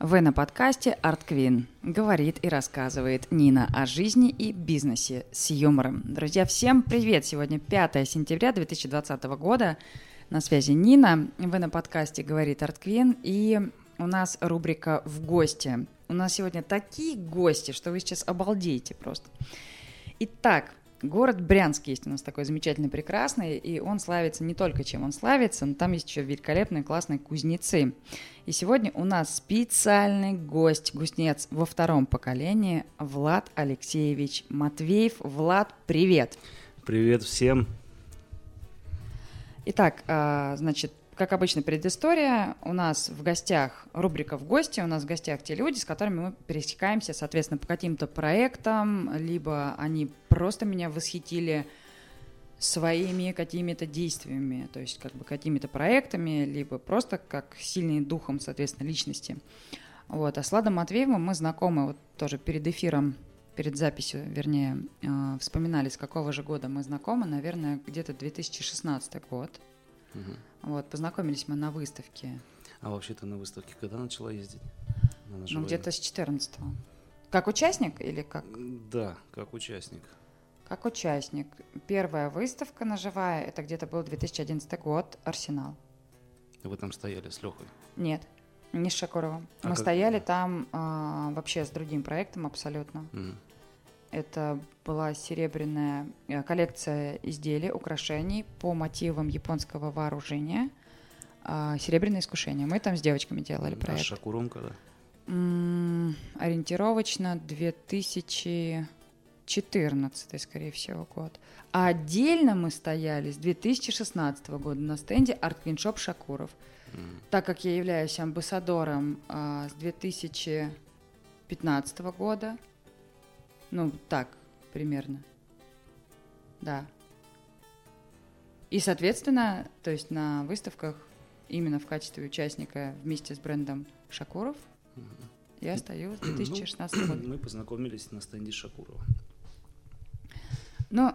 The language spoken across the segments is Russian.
Вы на подкасте Art Queen. Говорит и рассказывает Нина о жизни и бизнесе с юмором. Друзья, всем привет! Сегодня 5 сентября 2020 года. На связи Нина. Вы на подкасте Говорит Art Queen. И у нас рубрика «В гости». У нас сегодня такие гости, что вы сейчас обалдеете просто. Итак, Город Брянск есть у нас такой замечательный, прекрасный, и он славится не только чем он славится, но там есть еще великолепные, классные кузнецы. И сегодня у нас специальный гость, густнец во втором поколении, Влад Алексеевич Матвеев. Влад, привет! Привет всем! Итак, а, значит, как обычно, предыстория. У нас в гостях рубрика «В гости». У нас в гостях те люди, с которыми мы пересекаемся, соответственно, по каким-то проектам, либо они просто меня восхитили своими какими-то действиями, то есть как бы какими-то проектами, либо просто как сильные духом, соответственно, личности. Вот. А с Ладом Матвеевым мы знакомы вот тоже перед эфиром, перед записью, вернее, э, вспоминали, с какого же года мы знакомы, наверное, где-то 2016 год. Угу. Вот, познакомились мы на выставке. А вообще-то на выставке когда начала ездить? На ну, где-то с 14 -го. Как участник или как? Да, как участник. Как участник. Первая выставка ножевая, это где-то был 2011 год, Арсенал. Вы там стояли с Лехой? Нет, не с Шакуровым. А Мы как... стояли там а, вообще с другим проектом абсолютно. Угу. Это была серебряная э, коллекция изделий, украшений по мотивам японского вооружения. А, Серебряное искушение. Мы там с девочками делали а проект. А Шакуром когда? М-м, ориентировочно 2014, скорее всего, год. А отдельно мы стояли с 2016 года на стенде Shop Шакуров. Mm. Так как я являюсь амбассадором а, с 2015 года, ну, так, примерно. Да. И, соответственно, то есть на выставках именно в качестве участника вместе с брендом Шакуров угу. я стою с 2016 ну, года. Мы познакомились на стенде Шакурова. Ну,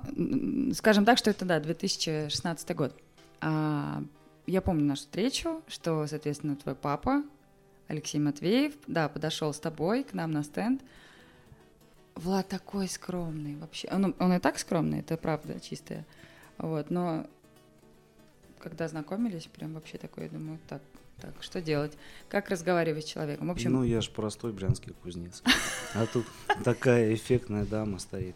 скажем так, что это, да, 2016 год. А, я помню нашу встречу, что, соответственно, твой папа, Алексей Матвеев, да, подошел с тобой к нам на стенд, Влад такой скромный вообще. Он, он и так скромный, это правда чистая. Вот, но когда знакомились, прям вообще такой, я думаю, так, так, что делать? Как разговаривать с человеком? В общем... Ну, я ж простой брянский кузнец. А тут такая эффектная дама стоит.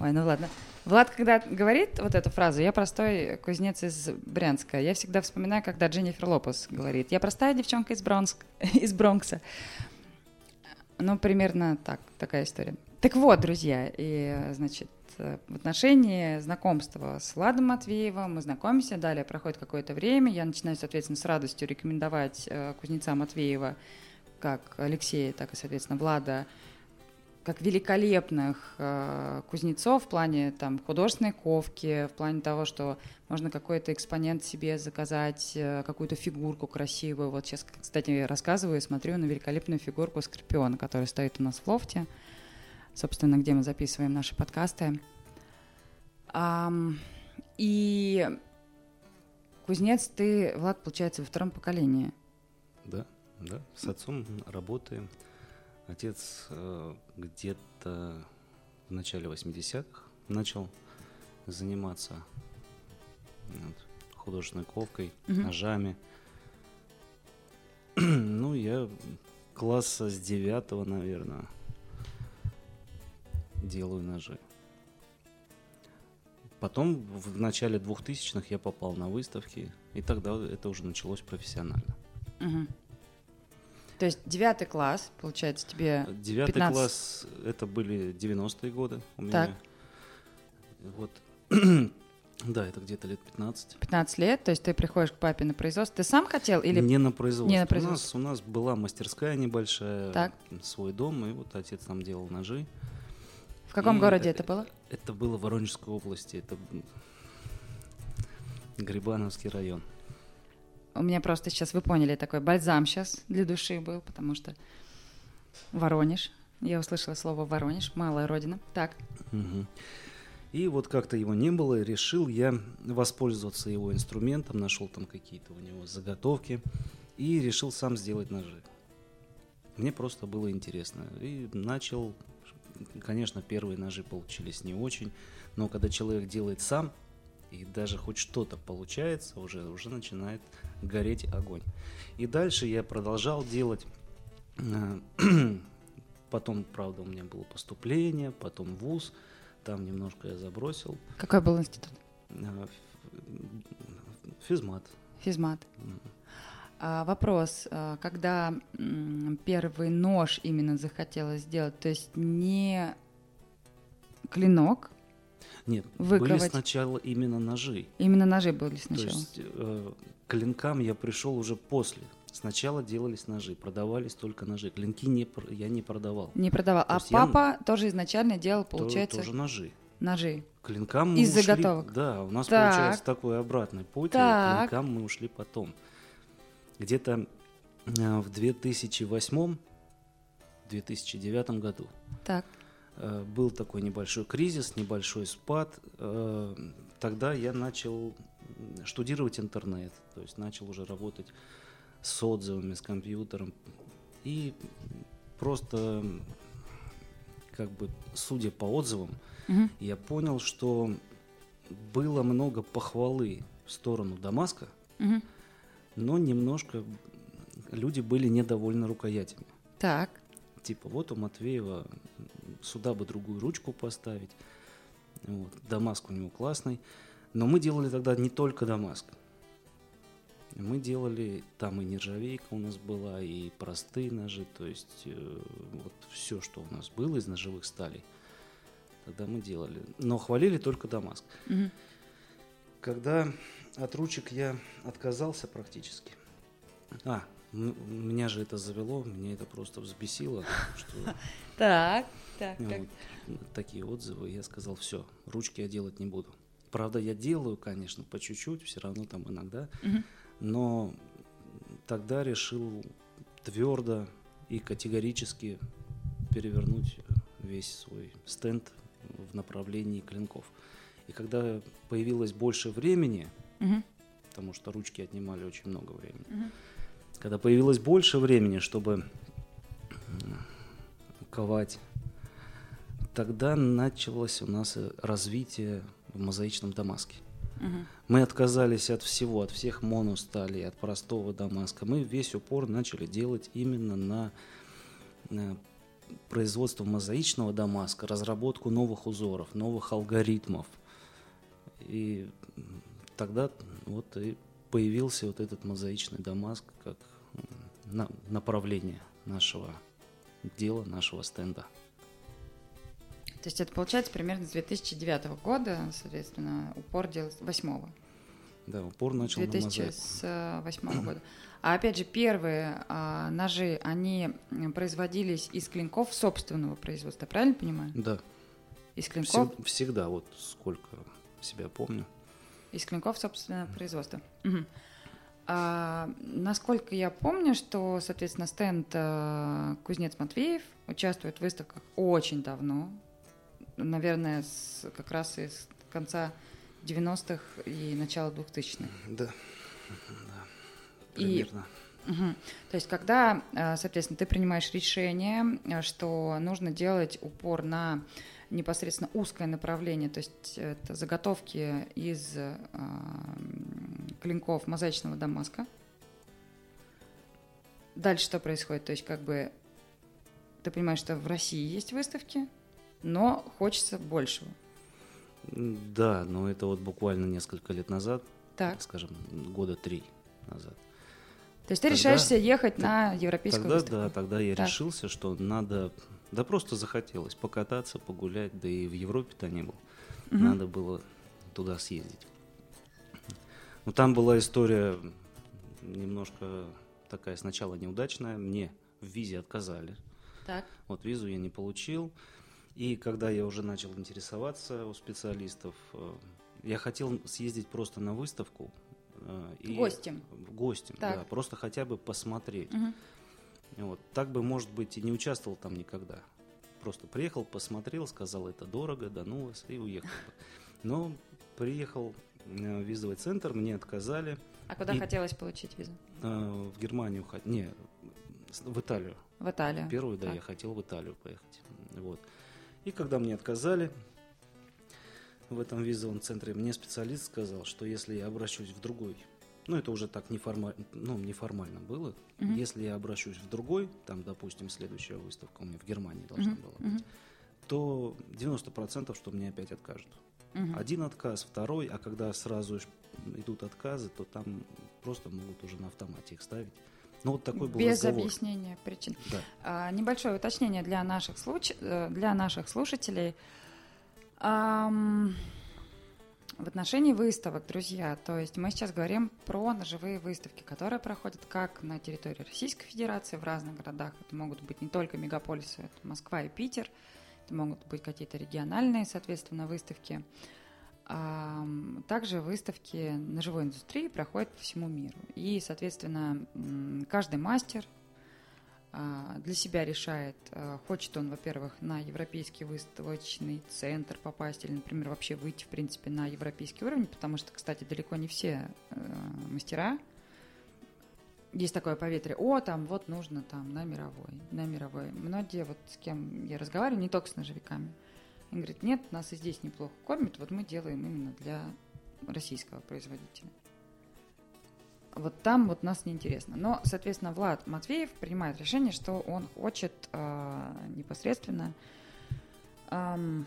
Ой, ну ладно. Влад, когда говорит вот эту фразу, я простой кузнец из Брянска, я всегда вспоминаю, когда Дженнифер Лопес говорит, я простая девчонка из, Бронск, из Бронкса. Ну, примерно так, такая история. Так вот, друзья, и, значит, в отношении знакомства с Владом Матвеевым мы знакомимся, далее проходит какое-то время, я начинаю, соответственно, с радостью рекомендовать э, кузнеца Матвеева, как Алексея, так и, соответственно, Влада, как великолепных э, кузнецов в плане там художественной ковки, в плане того, что можно какой-то экспонент себе заказать, э, какую-то фигурку красивую. Вот сейчас, кстати, рассказываю, смотрю на великолепную фигурку Скорпиона, которая стоит у нас в лофте собственно, где мы записываем наши подкасты. И кузнец ты, Влад, получается, во втором поколении. Да, да, с отцом работаем. Отец э, где-то в начале 80-х начал заниматься вот, художественной ковкой, угу. ножами. ну, я класса с девятого, наверное, делаю ножи. Потом в начале 2000-х я попал на выставки, и тогда это уже началось профессионально. Угу. То есть девятый класс, получается, тебе Девятый 15... класс, это были 90-е годы у меня. Так. Вот. да, это где-то лет 15. 15 лет, то есть ты приходишь к папе на производство. Ты сам хотел или... Не на производство. Не на производство. У, нас, у нас была мастерская небольшая, так. свой дом, и вот отец там делал ножи. В каком и городе это, это было? Это было в Воронежской области. Это Грибановский район. У меня просто сейчас, вы поняли, такой бальзам сейчас для души был, потому что Воронеж. Я услышала слово Воронеж, малая родина. Так. Угу. И вот как-то его не было, решил я воспользоваться его инструментом, нашел там какие-то у него заготовки и решил сам сделать ножи. Мне просто было интересно. И начал, конечно, первые ножи получились не очень, но когда человек делает сам, и даже хоть что-то получается, уже, уже начинает гореть огонь. И дальше я продолжал делать. Э, потом, правда, у меня было поступление, потом вуз, там немножко я забросил. Какой был институт? Э, физмат. Физмат. А, вопрос, а, когда первый нож именно захотелось сделать, то есть не клинок, нет, выковать. были сначала именно ножи. Именно ножи были сначала. То есть э, клинкам я пришел уже после. Сначала делались ножи, продавались только ножи. Клинки не, я не продавал. Не продавал. То а папа я... тоже изначально делал, получается... Тоже ножи. Ножи. Клинкам Из мы заготовок. Да, у нас так. получается такой обратный путь. Так. Клинкам мы ушли потом. Где-то э, в 2008-2009 году. Так. Э, был такой небольшой кризис, небольшой спад. Э, тогда я начал штудировать интернет, то есть начал уже работать с отзывами, с компьютером. И просто, как бы, судя по отзывам, угу. я понял, что было много похвалы в сторону Дамаска, угу. Но немножко люди были недовольны рукоятями. Так. Типа, вот у Матвеева сюда бы другую ручку поставить. Вот. Дамаск у него классный. Но мы делали тогда не только Дамаск. Мы делали, там и нержавейка у нас была, и простые ножи, то есть э, вот все, что у нас было из ножевых сталей, тогда мы делали. Но хвалили только Дамаск. Угу. Когда от ручек я отказался практически. А, меня же это завело, меня это просто взбесило, что так, так, вот, такие отзывы. Я сказал, все, ручки я делать не буду. Правда, я делаю, конечно, по чуть-чуть, все равно там иногда, но тогда решил твердо и категорически перевернуть весь свой стенд в направлении клинков. И когда появилось больше времени, угу. потому что ручки отнимали очень много времени, угу. когда появилось больше времени, чтобы ковать. Тогда началось у нас развитие в мозаичном Дамаске. Угу. Мы отказались от всего, от всех моносталей, от простого Дамаска. Мы весь упор начали делать именно на, на производство мозаичного Дамаска, разработку новых узоров, новых алгоритмов. И тогда вот и появился вот этот мозаичный Дамаск как направление нашего дело нашего стенда. То есть это получается примерно с 2009 года, соответственно, упор делал 8 Да, упор начал 2008 года. А опять же, первые а, ножи, они производились из клинков собственного производства, правильно понимаю? Да. Из клинков? Всег, всегда, вот сколько себя помню. Из клинков собственного производства. Угу. А, насколько я помню, что, соответственно, стенд а, Кузнец Матвеев участвует в выставках очень давно, наверное, с, как раз из конца 90-х и начала 2000-х. Да, да, примерно. И, угу. То есть, когда, а, соответственно, ты принимаешь решение, что нужно делать упор на непосредственно узкое направление, то есть это заготовки из э, клинков мозаичного дамаска. Дальше что происходит? То есть как бы ты понимаешь, что в России есть выставки, но хочется большего. Да, но это вот буквально несколько лет назад, так. скажем, года три назад. То есть ты тогда, решаешься ехать на европейскую тогда, выставку? Да, тогда я так. решился, что надо да просто захотелось покататься, погулять, да и в Европе-то не был. Угу. Надо было туда съездить. Но там была история немножко такая сначала неудачная. Мне в визе отказали. Так. Вот визу я не получил. И когда я уже начал интересоваться у специалистов, э, я хотел съездить просто на выставку. Э, и гостем. Гостем, так. да. Просто хотя бы посмотреть. Угу. Вот. Так бы, может быть, и не участвовал там никогда. Просто приехал, посмотрел, сказал, это дорого, да ну вас, и уехал. Но приехал э, в визовый центр, мне отказали. А куда и, хотелось получить визу? Э, в Германию. Не, В Италию. В Италию. Первую, да, Так. я хотел в Италию поехать. Вот. И когда мне отказали в этом визовом центре, мне специалист сказал, что если я обращусь в другой, ну это уже так неформально, ну, неформально было, Мгм. если я обращусь в другой, там, допустим, следующая выставка у меня в Германии должна Мгм, была быть, то 90% что мне опять откажут. Мгм. Один отказ, второй, а когда сразу идут отказы, то там просто могут уже на автомате их ставить. Ну вот такой был Без разговор. объяснения причин. Да. А, небольшое уточнение для наших, случ... э, для наших слушателей. Ам, В отношении выставок, друзья, то есть мы сейчас говорим про ножевые выставки, которые проходят как на территории Российской Федерации в разных городах. Это могут быть не только мегаполисы, это Москва и Питер, это могут быть какие-то региональные, соответственно, выставки. Ам, Также выставки ножевой индустрии проходят по всему миру. И, соответственно, каждый мастер а, для себя решает, а, хочет он, во-первых, на европейский выставочный центр попасть или, например, вообще выйти, в принципе, на европейский уровень, потому что, кстати, далеко не все э, мастера есть такое поветрие, о, там вот нужно там на мировой, на мировой. Многие вот с кем я разговариваю, не только с ножевиками, они говорят, нет, нас и здесь неплохо кормят, вот мы делаем именно для российского производителя. Вот там вот нас неинтересно. Но, соответственно, Влад Матвеев принимает решение, что он хочет э, непосредственно ам,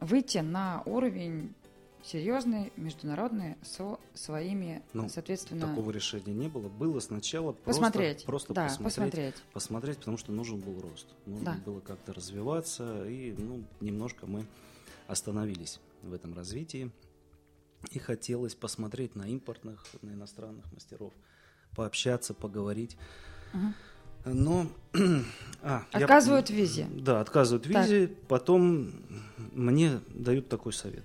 выйти на уровень серьезный, международный, со своими, Ну, соответственно, Такого решения не было. Было сначала просто посмотреть. просто да, посмотреть, посмотреть. посмотреть, потому что нужен был рост. Нужно Да. было как-то развиваться, и ну, немножко мы остановились в этом развитии. И хотелось посмотреть на импортных, на иностранных мастеров, пообщаться, поговорить. Мгм. Но а, я- Отказывают в визе. Да, отказывают Так. визе. Потом мне дают такой совет.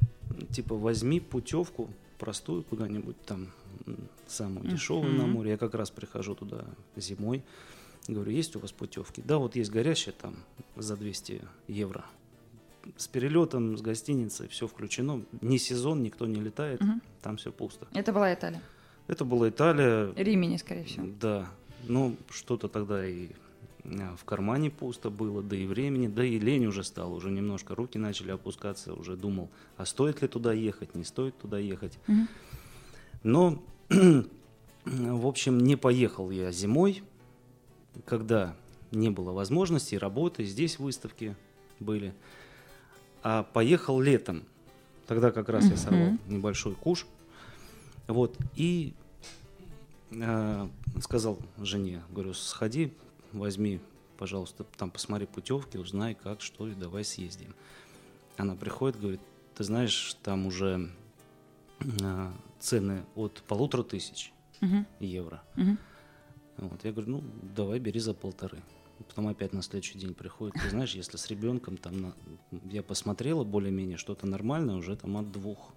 Типа возьми путевку простую куда-нибудь там, самую дешевую на море. Я как раз прихожу туда зимой. Говорю, есть у вас путевки? Да, вот есть горящая там за 200 евро. С перелетом, с гостиницей, все включено. Не сезон, никто не летает, Мгм. там все пусто. Это была Италия. Это была Италия. Римини, скорее всего. Да, ну что-то тогда и а, в кармане пусто было, да и времени, да и лень уже стало, уже немножко руки начали опускаться, уже думал, а стоит ли туда ехать, не стоит туда ехать. Мгм. Но, в общем, не поехал я зимой, когда не было возможности работы, здесь выставки были, а поехал летом. Тогда как раз я сорвал небольшой куш. Вот, и э, сказал жене, говорю, сходи, возьми, пожалуйста, там посмотри путевки, узнай, как, что, и давай съездим. Она приходит, говорит, ты знаешь, там уже э, цены от полутора тысяч Мгм. евро. Мгм. Вот, я говорю, ну, давай бери за полторы. Потом опять на следующий день приходит, ты знаешь, если с ребенком там, на- я посмотрела более-менее что-то нормальное, уже там от двух,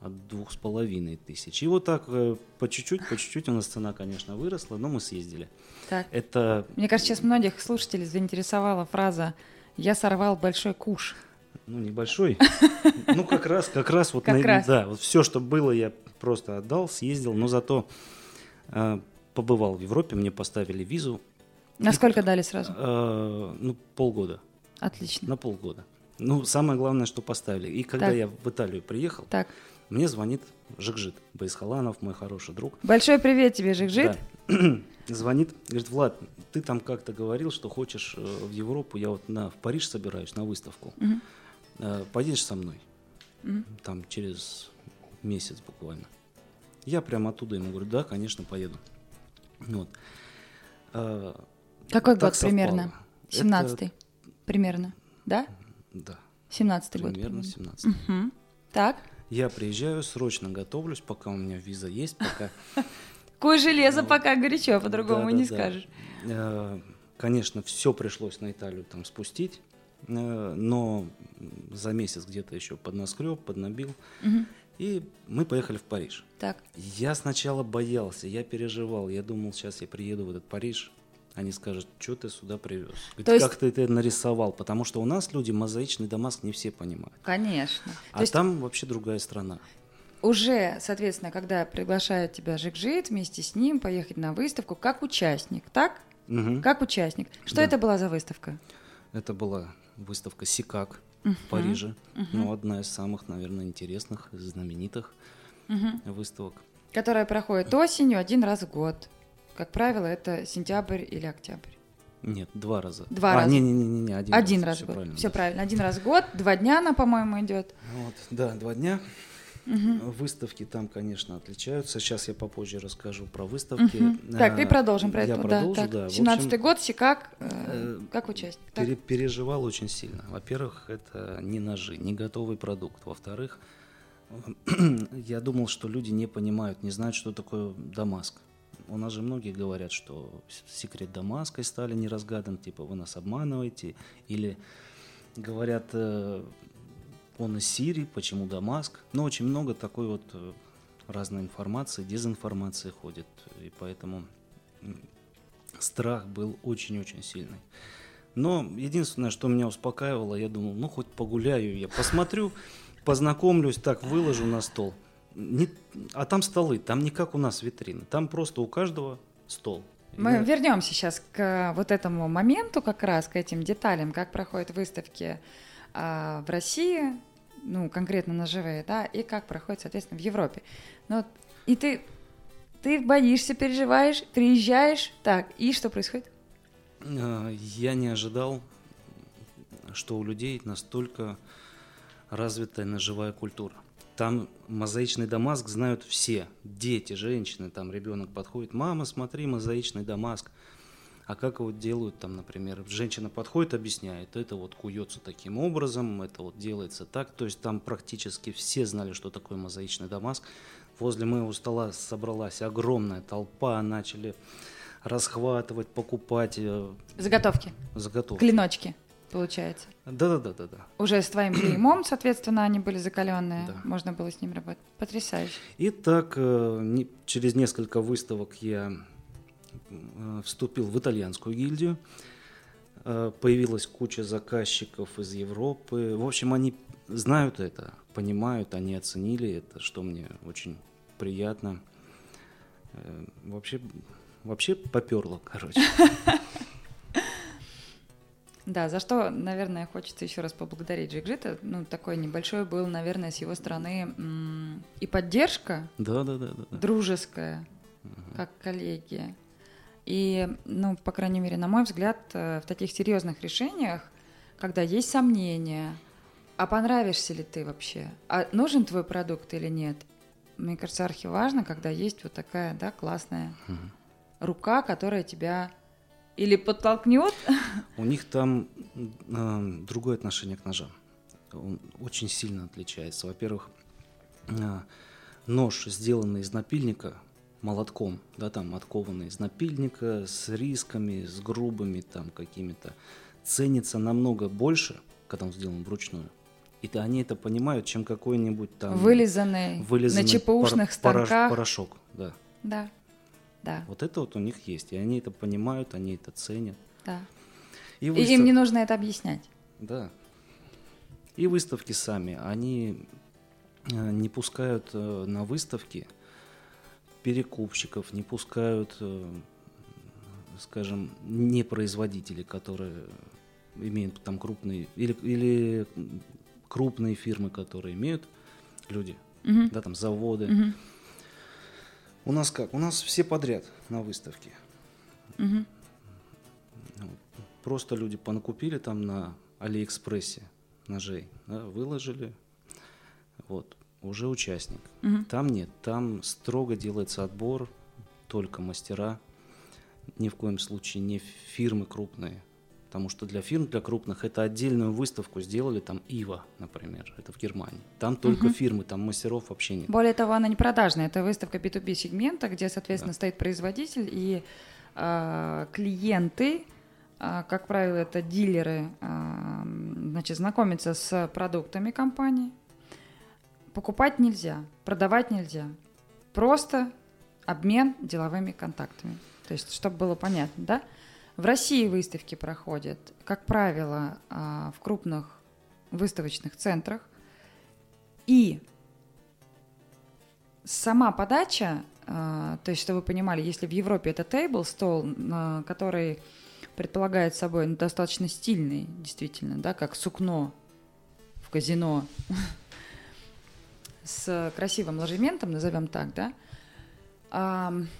от двух с половиной тысяч. И вот так э, по чуть-чуть, по чуть-чуть у нас цена, конечно, выросла, но мы съездили. Так. Это, Мне кажется, сейчас многих слушателей заинтересовала фраза «Я сорвал большой куш». ну, небольшой, ну, как раз, как раз вот, Как на- раз. да, вот все, что было, я просто отдал, съездил, но зато э, побывал в Европе, мне поставили визу, Насколько дали сразу? э, ну, полгода. Отлично. На полгода. Ну, самое главное, что поставили. И когда Так. я в Италию приехал, Так, мне звонит Жикжит Байсхаланов, мой хороший друг. большой привет тебе, Жикжит. Да. Звонит, говорит, Влад, ты там как-то говорил, что хочешь э, в Европу, я вот на, в Париж собираюсь на выставку. Мгм. Э, Поедешь со мной? Мгм. Там через месяц буквально. Я прямо оттуда ему говорю, да, конечно, поеду. Вот. Какой так год примерно? совпало. 17-й. Примерно. Да? Да, 17-й год. примерно примерно. 17 Мгм. Так. Я приезжаю, срочно готовлюсь, пока у меня виза есть, пока... Кое железо Ну, пока горячо, по-другому не скажешь. Э, Конечно, все пришлось на Италию там спустить, э, но за месяц где-то еще поднаскреб, поднабил. И мы поехали в Париж. Так. Я сначала боялся, я переживал, я думал, сейчас я приеду в этот Париж, они скажут, что ты сюда привез? Говорит, есть- Как ты это нарисовал? Потому что у нас люди мозаичный Дамаск не все понимают. Конечно. А То есть там вообще другая страна. уже, соответственно, когда приглашают тебя Жик-Жит вместе с ним поехать на выставку как участник, так? Мгм. Как участник. Что Да. это была за выставка? Это была выставка Сикак Мгм. в Париже. Мгм. Ну, одна из самых, наверное, интересных, знаменитых Мгм. выставок. Которая проходит осенью один раз в год. Как правило, это сентябрь или октябрь. Нет, два раза. Два а, раза. Не-не-не, один, Один раз всё в год. правильно, Все да. правильно. Один раз в год. Два дня она, по-моему, идет. Вот, да, два дня. Мгм. Выставки там, конечно, отличаются. Сейчас я попозже расскажу про выставки. Мгм. Так, и А, продолжим про я это. продолжу, да, так. да. В 17-й общем, год, Сикак, э, э, как участник. так? пере- переживал очень сильно. Во-первых, это не ножи, не готовый продукт. Во-вторых, я думал, что люди не понимают, не знают, что такое Дамаск. У нас же многие говорят, что секрет Дамаска стали не разгадан, типа вы нас обманываете. Или говорят, э, он из Сирии, почему Дамаск. Но очень много такой вот э, разной информации, дезинформации ходит. И поэтому страх был очень-очень сильный. Но единственное, что меня успокаивало, я думал, ну хоть погуляю, я посмотрю, познакомлюсь, так выложу на стол. Не- а там столы, там не как у нас витрины, там просто у каждого стол. Мы я- вернемся сейчас к э, вот этому моменту, как раз к этим деталям, как проходят выставки а, в России, ну, конкретно ножевые, да, и как проходит, соответственно, в Европе. Ну, и ты, ты боишься, переживаешь, приезжаешь, так, и что происходит? А, Я не ожидал, что у людей настолько развитая ножевая культура. Там мозаичный Дамаск знают все. Дети, женщины, там ребенок подходит. Мама, смотри, мозаичный Дамаск. А как его делают там, например, женщина подходит, объясняет, это вот куется таким образом, это вот делается так. То есть там практически все знали, что такое мозаичный Дамаск. Возле моего стола собралась огромная толпа, начали расхватывать, покупать э, Заготовки, заготовки. клиночки, получается. Да-да-да-да-да. Уже с твоим клеймом, соответственно, они были закаленные, Да. можно было с ним работать. Потрясающе. И так э, через несколько выставок я э, вступил в итальянскую гильдию. Э, Появилась куча заказчиков из Европы. В общем, они знают это, понимают, они оценили это, что мне очень приятно. Вообще, вообще поперло, короче. Да, за что, наверное, хочется еще раз поблагодарить Джигжита. Ну, такой небольшой был, наверное, с его стороны и поддержка Да-да-да. дружеская, как коллеги. И, ну, по крайней мере, на мой взгляд, э, в таких серьезных решениях, когда есть сомнения, а понравишься ли ты вообще, а нужен твой продукт или нет, мне кажется, архиважно, когда есть вот такая, да, классная Мгм. рука, которая тебя или подтолкнет, У них там э, другое отношение к ножам. Он очень сильно отличается. Во-первых, э, нож, сделанный из напильника, молотком, да, там откованный из напильника, с рисками, с грубыми там какими-то, ценится намного больше, когда он сделан вручную. И то они это понимают, чем какой-нибудь там вылизанный, вылизанный на ЧПУшных пор- порож- станках. порошок. Да. Да, да, Вот это вот у них есть. И они это понимают, они это ценят. да. И И выстав- им не нужно это объяснять. Да. И выставки сами, они э, не пускают э, на выставки перекупщиков, не пускают, э, скажем, не производителей, которые имеют там крупные, или, или крупные фирмы, которые имеют люди, Мгм. да, там заводы. Мгм. У нас как? У нас все подряд на выставке. Мгм. Просто люди понакупили там на Алиэкспрессе ножей, да, выложили, вот, уже участник. Мгм. Там нет, там строго делается отбор, только мастера, ни в коем случае не фирмы крупные. Потому что для фирм, для крупных, это отдельную выставку сделали, там Ива, например, это в Германии. Там только Мгм. фирмы, там мастеров вообще нет. Более того, она не продажная, это выставка B2B сегмента, где, соответственно, стоит производитель и а, клиенты, а, как правило, это дилеры, м, значит, знакомятся с продуктами компании. Покупать нельзя, продавать нельзя. Просто обмен деловыми контактами. То есть, чтобы было понятно, да? В России выставки проходят, как правило, а, в крупных выставочных центрах. И сама подача, э, то есть, чтобы вы понимали, если в Европе это тейбл, стол, который предполагает собой ну, достаточно стильный, действительно, да, как сукно в казино с красивым ложементом, назовем так, да,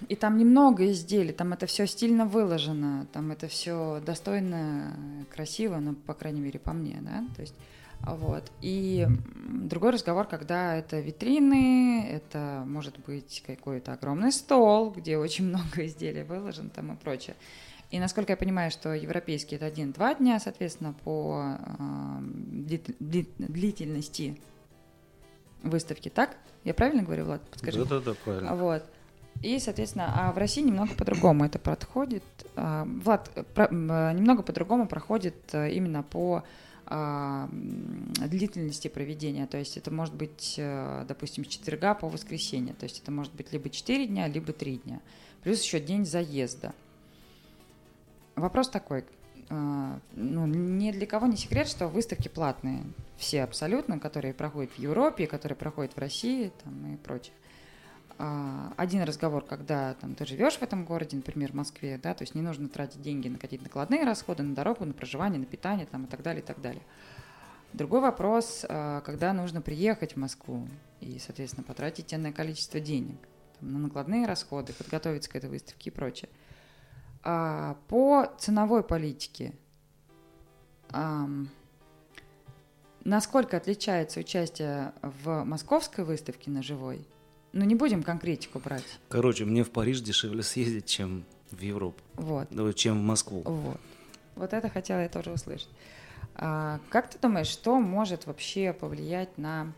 и там немного изделий, там это все стильно выложено, там это все достойно, красиво, ну, по крайней мере, по мне, да, то есть, вот. И другой разговор, когда это витрины, это может быть какой-то огромный стол, где очень много изделий выложено там и прочее. И насколько я понимаю, что европейский это один-два дня, соответственно, по э, длительности выставки, так? Я правильно говорю, Влад? Подскажи. Да, да, да, правильно. Вот. И, соответственно, а в России немного по-другому это проходит. А, Влад, про, немного по-другому проходит э, именно по а, длительности проведения. То есть это может быть, э, допустим, с четверга по воскресенье. То есть это может быть либо 4 дня, либо 3 дня. Плюс еще день заезда. Вопрос такой. А, ну, ни для кого не секрет, что выставки платные. Все абсолютно, которые проходят в Европе, которые проходят в России там, и прочее. А, один разговор, когда там, ты живешь в этом городе, например, в Москве, да, то есть не нужно тратить деньги на какие-то накладные расходы, на дорогу, на проживание, на питание там, и так далее, и так далее. Другой вопрос, а, когда нужно приехать в Москву и, соответственно, потратить энное количество денег там, на накладные расходы, подготовиться к этой выставке и прочее. А по ценовой политике, насколько отличается участие в московской выставке на живой ну, не будем конкретику брать. Короче, мне в Париж дешевле съездить, чем в Европу. Вот. Ну, чем в Москву. Вот. Вот это хотела я тоже услышать. А, как ты думаешь, что может вообще повлиять на,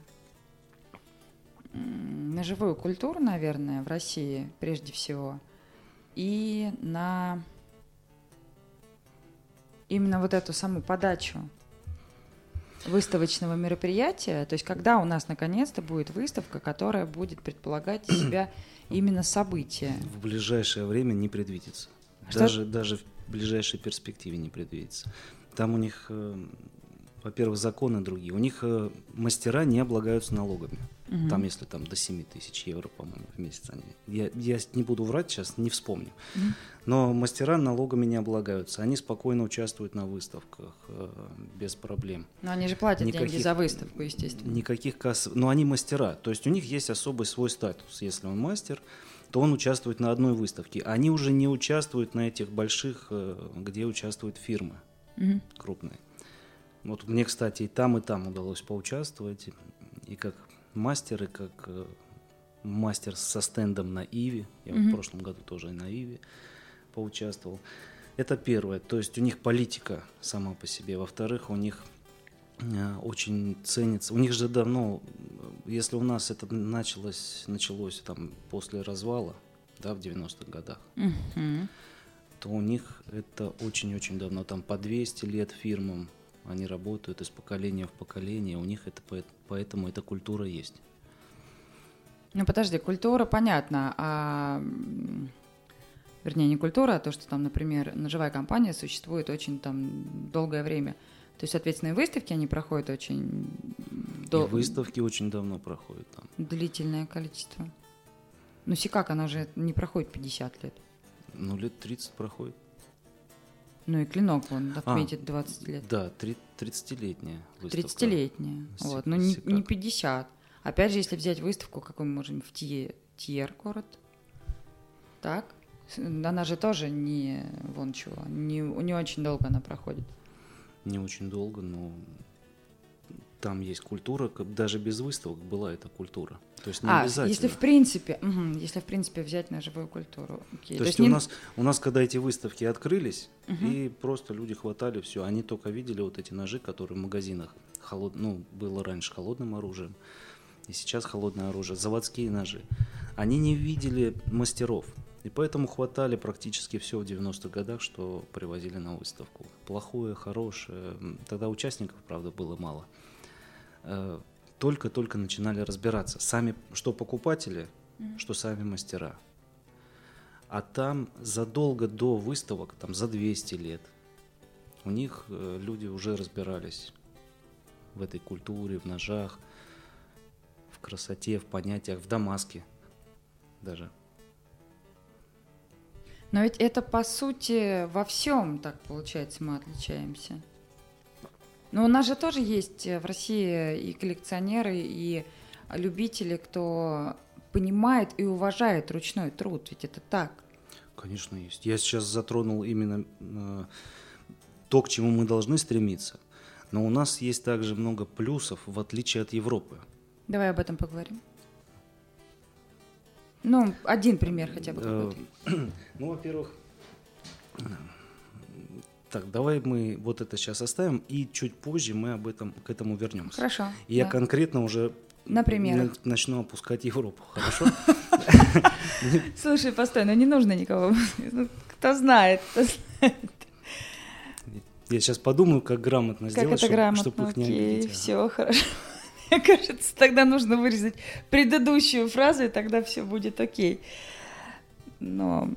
на живую культуру, наверное, в России прежде всего, и на именно вот эту саму подачу выставочного мероприятия, то есть когда у нас наконец-то будет выставка, которая будет предполагать из себя именно события? В ближайшее время не предвидится. Что? Даже, даже в ближайшей перспективе не предвидится. Там у них, э, во-первых, законы другие. У них э, мастера не облагаются налогами. Угу. Там, если там до 7 тысяч евро, по-моему, в месяц они. Я, я не буду врать сейчас, не вспомню. Угу. Но мастера налогами не облагаются. Они спокойно участвуют на выставках э, без проблем. Но они же платят никаких, деньги за выставку, естественно. Никаких касс. Но они мастера. То есть у них есть особый свой статус. Если он мастер, то он участвует на одной выставке. Они уже не участвуют на этих больших, э, где участвуют фирмы угу. крупные. Вот мне, кстати, и там, и там удалось поучаствовать. И как мастеры, как э, мастер со стендом на Иве. Я mm-hmm. в прошлом году тоже на Иве поучаствовал. Это первое. То есть у них политика сама по себе. Во-вторых, у них э, очень ценится. У них же давно, если у нас это началось, началось там после развала, да, в 90-х годах, mm-hmm. то у них это очень-очень давно, там по 200 лет фирмам они работают из поколения в поколение, у них это поэтому эта культура есть. Ну подожди, культура понятно, а вернее не культура, а то, что там, например, ножевая компания существует очень там долгое время. То есть, соответственно, и выставки они проходят очень долго. выставки очень давно проходят там. Длительное количество. Ну, Сикак, она же не проходит 50 лет. Ну, лет 30 проходит. Ну и клинок он отметит а, 20 лет. Да, 30-летняя выставка. 30-летняя. Вот, но не, не 50. Опять же, если взять выставку, какой мы можем в Тьер, Тьер город, так, она же тоже не вон чего, не, не очень долго она проходит. Не очень долго, но там есть культура, даже без выставок была эта культура. То есть не а, обязательно. если в принципе, угу, если в принципе взять на живую культуру. Окей. То, То есть, есть не... у нас у нас когда эти выставки открылись угу. и просто люди хватали все, они только видели вот эти ножи, которые в магазинах холод, ну было раньше холодным оружием, и сейчас холодное оружие, заводские ножи. Они не видели мастеров. И поэтому хватали практически все в 90-х годах, что привозили на выставку. Плохое, хорошее. Тогда участников, правда, было мало. Э, только-только начинали разбираться. Сами, что покупатели, mm-hmm. что сами мастера. А там задолго до выставок, там за 200 лет, у них э, люди уже разбирались в этой культуре, в ножах, в красоте, в понятиях, в Дамаске. даже. Но ведь это по сути во всем так получается мы отличаемся. Но у нас же тоже есть в России и коллекционеры, и любители, кто понимает и уважает ручной труд. Ведь это так. Конечно, есть. Я сейчас затронул именно э, то, к чему мы должны стремиться. Но у нас есть также много плюсов, в отличие от Европы. Давай об этом поговорим. Ну, один пример хотя бы Э, Ну, во-первых, так, давай мы вот это сейчас оставим, и чуть позже мы об этом, к этому вернемся. Хорошо. И я да. конкретно уже На примерах. на- начну опускать Европу, хорошо? Слушай, постой, ну не нужно никого. Ну, Кто знает, кто знает, Я сейчас подумаю, как грамотно как сделать, это чтобы, грамотно. чтобы их не Окей, обидеть. Ага. все хорошо. Мне кажется, тогда нужно вырезать предыдущую фразу, и тогда все будет окей. Но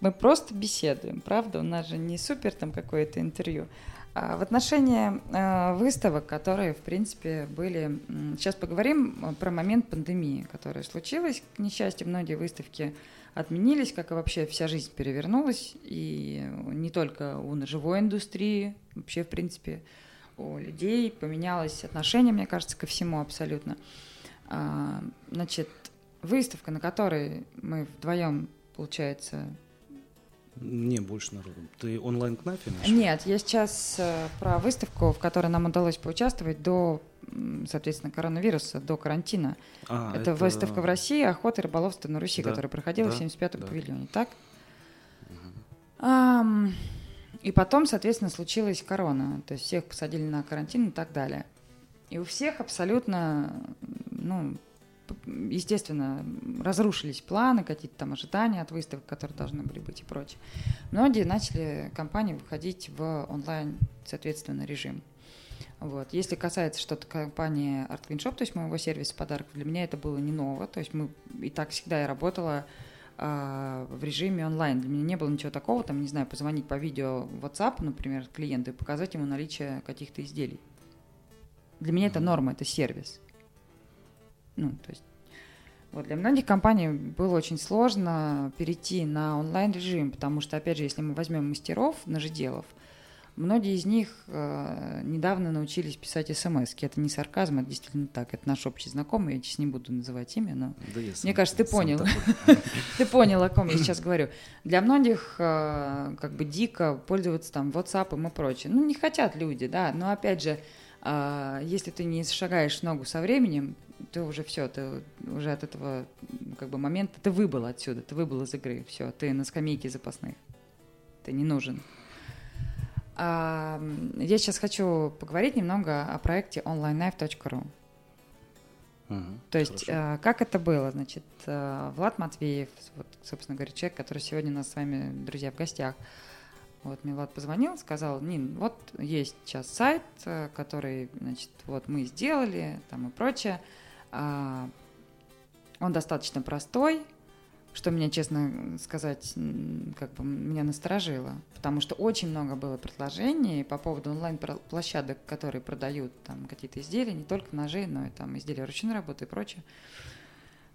мы просто беседуем, правда? У нас же не супер там какое-то интервью. А в отношении э, выставок, которые, в принципе, были... Сейчас поговорим э, про момент пандемии, которая случилась. К несчастью, многие выставки отменились, как и вообще вся жизнь перевернулась. И не только у живой индустрии, вообще, в принципе, у людей поменялось отношение, мне кажется, ко всему абсолютно. А, Значит, выставка, на которой мы вдвоем, получается, Не, больше народу. Ты онлайн нашел? нет, я сейчас э, про выставку, в которой нам удалось поучаствовать до, соответственно, коронавируса, до карантина. А, это, выставка в России «Охота и рыболовство на Руси», Да, которая проходила да, в 75-м да. павильоне, так? Ам, и потом, соответственно, случилась корона, то есть всех посадили на карантин и так далее. И у всех абсолютно, ну, естественно, разрушились планы, какие-то там ожидания от выставок, которые должны были быть и прочее. Многие начали компании выходить в онлайн, соответственно, режим. Вот. Если касается что-то компании Art Clean Shop, то есть моего сервиса подарков, для меня это было не ново. То есть мы и так всегда я работала а, в режиме онлайн. Для меня не было ничего такого, там, не знаю, позвонить по видео в WhatsApp, например, клиенту и показать ему наличие каких-то изделий. Для меня это норма, это сервис. Ну, то есть вот для многих компаний было очень сложно перейти на онлайн-режим, потому что, опять же, если мы возьмем мастеров, ножеделов, многие из них э, недавно научились писать смс. Это не сарказм, это действительно так. Это наш общий знакомый, я сейчас не буду называть имя, но Да я Мне сам- кажется, ты понял. ты понял, о ком я сейчас говорю. Для многих э, как бы дико пользоваться там WhatsApp и прочее. Ну, не хотят люди, да, но опять же, э, если ты не шагаешь ногу со временем, ты уже все, ты уже от этого как бы момента, ты выбыл отсюда, ты выбыл из игры, все, ты на скамейке запасных, ты не нужен. А, я сейчас хочу поговорить немного о проекте onlineknife.ru. Мгм, То есть, хорошо. э, как это было? Значит, э, Влад Матвеев, вот, собственно говоря, человек, который сегодня у нас с вами, друзья, в гостях. Вот Влад позвонил, сказал, Нин, вот есть сейчас сайт, э, который, значит, вот мы сделали, там и прочее. А, Он достаточно простой, что меня, честно сказать, как бы меня насторожило, потому что очень много было предложений по поводу онлайн-площадок, которые продают там какие-то изделия, не только ножи, но и там изделия ручной работы и прочее.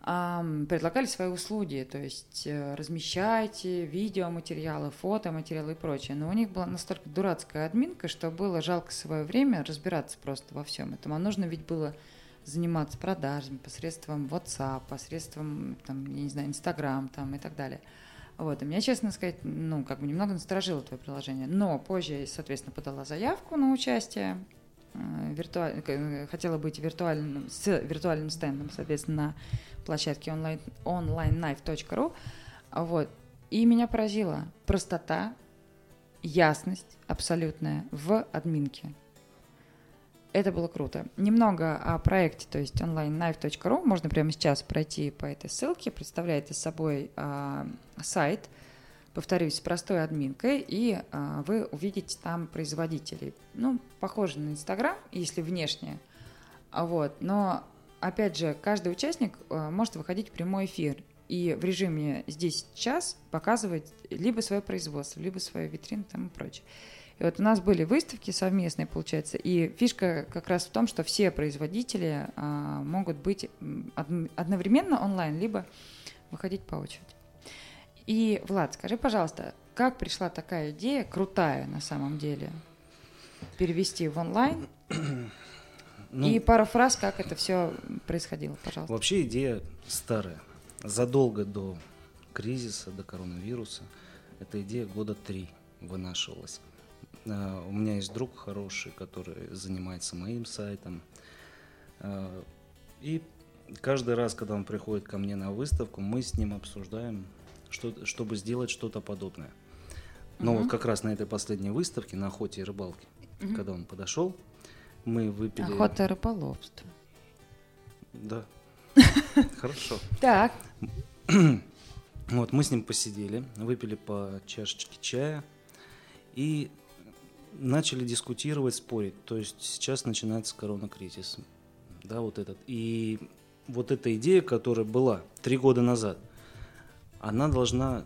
Предлагали свои услуги, то есть э, размещайте видеоматериалы, фотоматериалы и прочее. Но у них была настолько дурацкая админка, что было жалко свое время разбираться просто во всем этом. А нужно ведь было заниматься продажами посредством WhatsApp, посредством, там, я не знаю, Instagram там, и так далее. Вот. И меня, честно сказать, ну, как бы немного насторожило твое приложение. Но позже соответственно, подала заявку на участие. Э, виртуаль- э, Хотела быть виртуальным, с виртуальным стендом, соответственно, на площадке онлайн, onlineknife.ru. Вот. И меня поразила простота, ясность абсолютная в админке. Это было круто. Немного о проекте, то есть onlineknife.ru. Можно прямо сейчас пройти по этой ссылке. Представляет собой а, сайт, повторюсь, простой админкой, и а, вы увидите там производителей. Ну, похоже на Инстаграм, если внешне. А Вот. Но, опять же, каждый участник а, может выходить в прямой эфир и в режиме здесь сейчас показывать либо свое производство, либо свою витрину там и прочее. И вот у нас были выставки совместные, получается, и фишка как раз в том, что все производители а, могут быть одновременно онлайн, либо выходить по очереди. И, Влад, скажи, пожалуйста, как пришла такая идея, крутая на самом деле, перевести в онлайн? Ну, и пару фраз, как это все происходило, пожалуйста. Вообще идея старая. Задолго до кризиса, до коронавируса, эта идея года три вынашивалась. А, у меня есть друг хороший, который занимается моим сайтом. А, и каждый раз, когда он приходит ко мне на выставку, мы с ним обсуждаем, что, чтобы сделать что-то подобное. Но угу. вот как раз на этой последней выставке, на охоте и рыбалке, угу. когда он подошел, мы выпили... Охота и рыболовство. Да. Хорошо. Так. Вот, мы с ним посидели, выпили по чашечке чая и начали дискутировать, спорить. То есть сейчас начинается коронакризис. Да, вот этот. И вот эта идея, которая была три года назад, она должна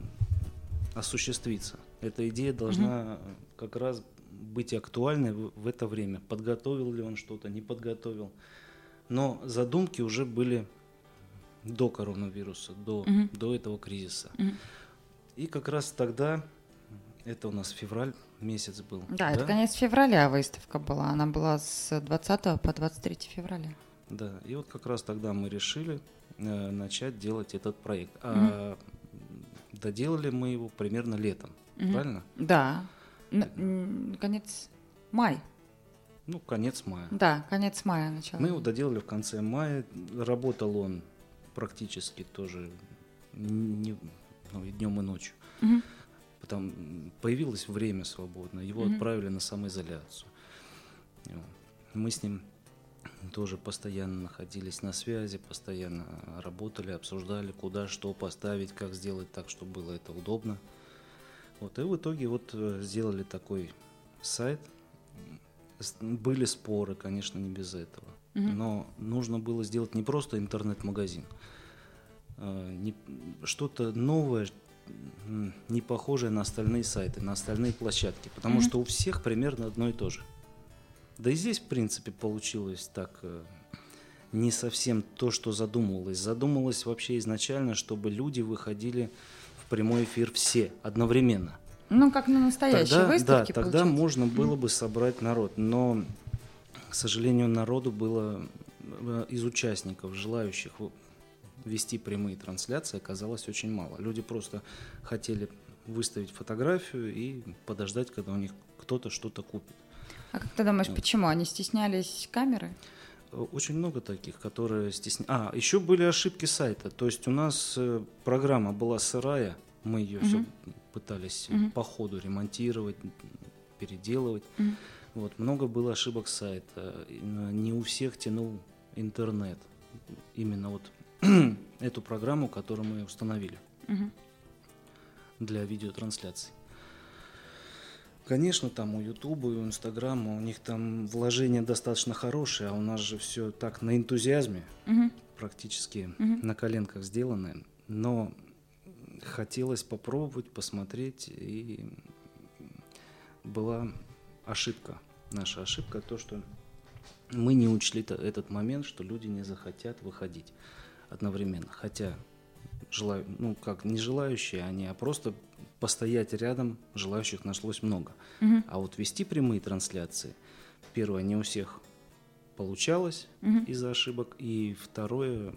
осуществиться. Эта идея должна угу. как раз быть актуальной в, в это время. Подготовил ли он что-то, не подготовил. Но задумки уже были до коронавируса, до, угу. до этого кризиса. Угу. И как раз тогда, это у нас февраль месяц был. Да, да, это конец февраля выставка была. Она была с 20 по 23 февраля. Да, и вот как раз тогда мы решили э, начать делать этот проект. Угу. А доделали мы его примерно летом, угу. правильно? Да, Н- конец май. Ну, конец мая. Да, конец мая начало. Мы его доделали в конце мая. Работал он практически тоже не, ну, и днем, и ночью. Угу. Потом появилось время свободное, его угу. отправили на самоизоляцию. Мы с ним тоже постоянно находились на связи, постоянно работали, обсуждали, куда что поставить, как сделать так, чтобы было это удобно. Вот, и в итоге вот э, сделали такой сайт. Были споры, конечно, не без этого. Угу. Но нужно было сделать не просто интернет-магазин, а не, что-то новое, не похожее на остальные сайты, на остальные площадки. Потому угу. что у всех примерно одно и то же. Да и здесь, в принципе, получилось так э, не совсем то, что задумывалось. Задумывалось вообще изначально, чтобы люди выходили в прямой эфир все одновременно. Ну, как на настоящей тогда, выставке, Да, тогда получается. можно было бы собрать народ. Но, к сожалению, народу было э, из участников, желающих вести прямые трансляции, оказалось очень мало. Люди просто хотели выставить фотографию и подождать, когда у них кто-то что-то купит. А как ты думаешь, почему? Они стеснялись камеры? Э, очень много таких, которые стеснялись. А, еще были ошибки сайта. То есть у нас э, программа была сырая, мы ее угу. все пытались угу. по ходу ремонтировать, переделывать. Угу. Вот, много было ошибок сайта. Не у всех тянул интернет. Именно вот эту программу, которую мы установили угу. для видеотрансляции. Конечно, там у Ютуба и у Инстаграма у них там вложения достаточно хорошие, а у нас же все так на энтузиазме, угу. практически угу. на коленках сделано. Но хотелось попробовать, посмотреть, и была ошибка. Наша ошибка то, что мы не учли этот момент, что люди не захотят выходить одновременно. Хотя желаю, ну как не желающие они, а просто постоять рядом желающих нашлось много. Угу. А вот вести прямые трансляции, первое, не у всех получалось угу. из-за ошибок, и второе,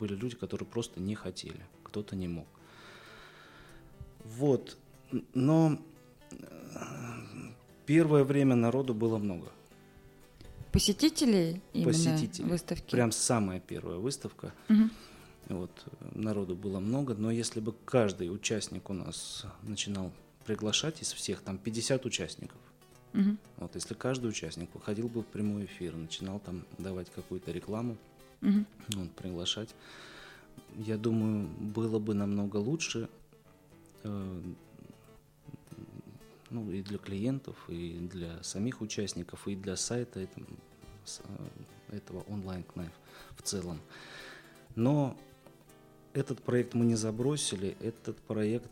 были люди, которые просто не хотели, кто-то не мог. Вот, но э, первое время народу было много. Посетителей именно Посетителей. выставки? Прям самая первая выставка. Угу. Вот, народу было много, но если бы каждый участник у нас начинал приглашать из всех, там 50 участников, угу. вот, если каждый участник выходил бы в прямой эфир, начинал там давать какую-то рекламу, угу. вот, приглашать, я думаю, было бы намного лучше, э, ну, и для клиентов, и для самих участников, и для сайта этого, этого онлайн-кнайф в целом. Но этот проект мы не забросили, этот проект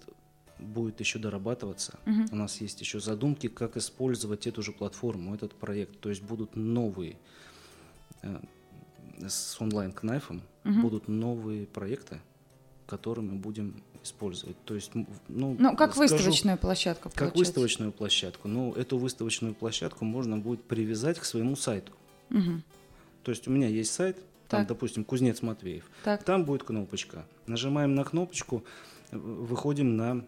будет еще дорабатываться. Угу. У нас есть еще задумки, как использовать эту же платформу, этот проект. То есть будут новые э, с онлайн-кнайфом, угу. будут новые проекты, который мы будем использовать. То есть, ну, ну как скажу, выставочную площадку. Как получается. выставочную площадку. Ну, эту выставочную площадку можно будет привязать к своему сайту. Угу. То есть у меня есть сайт, там, так. допустим, Кузнец Матвеев. Так. Там будет кнопочка. Нажимаем на кнопочку, выходим на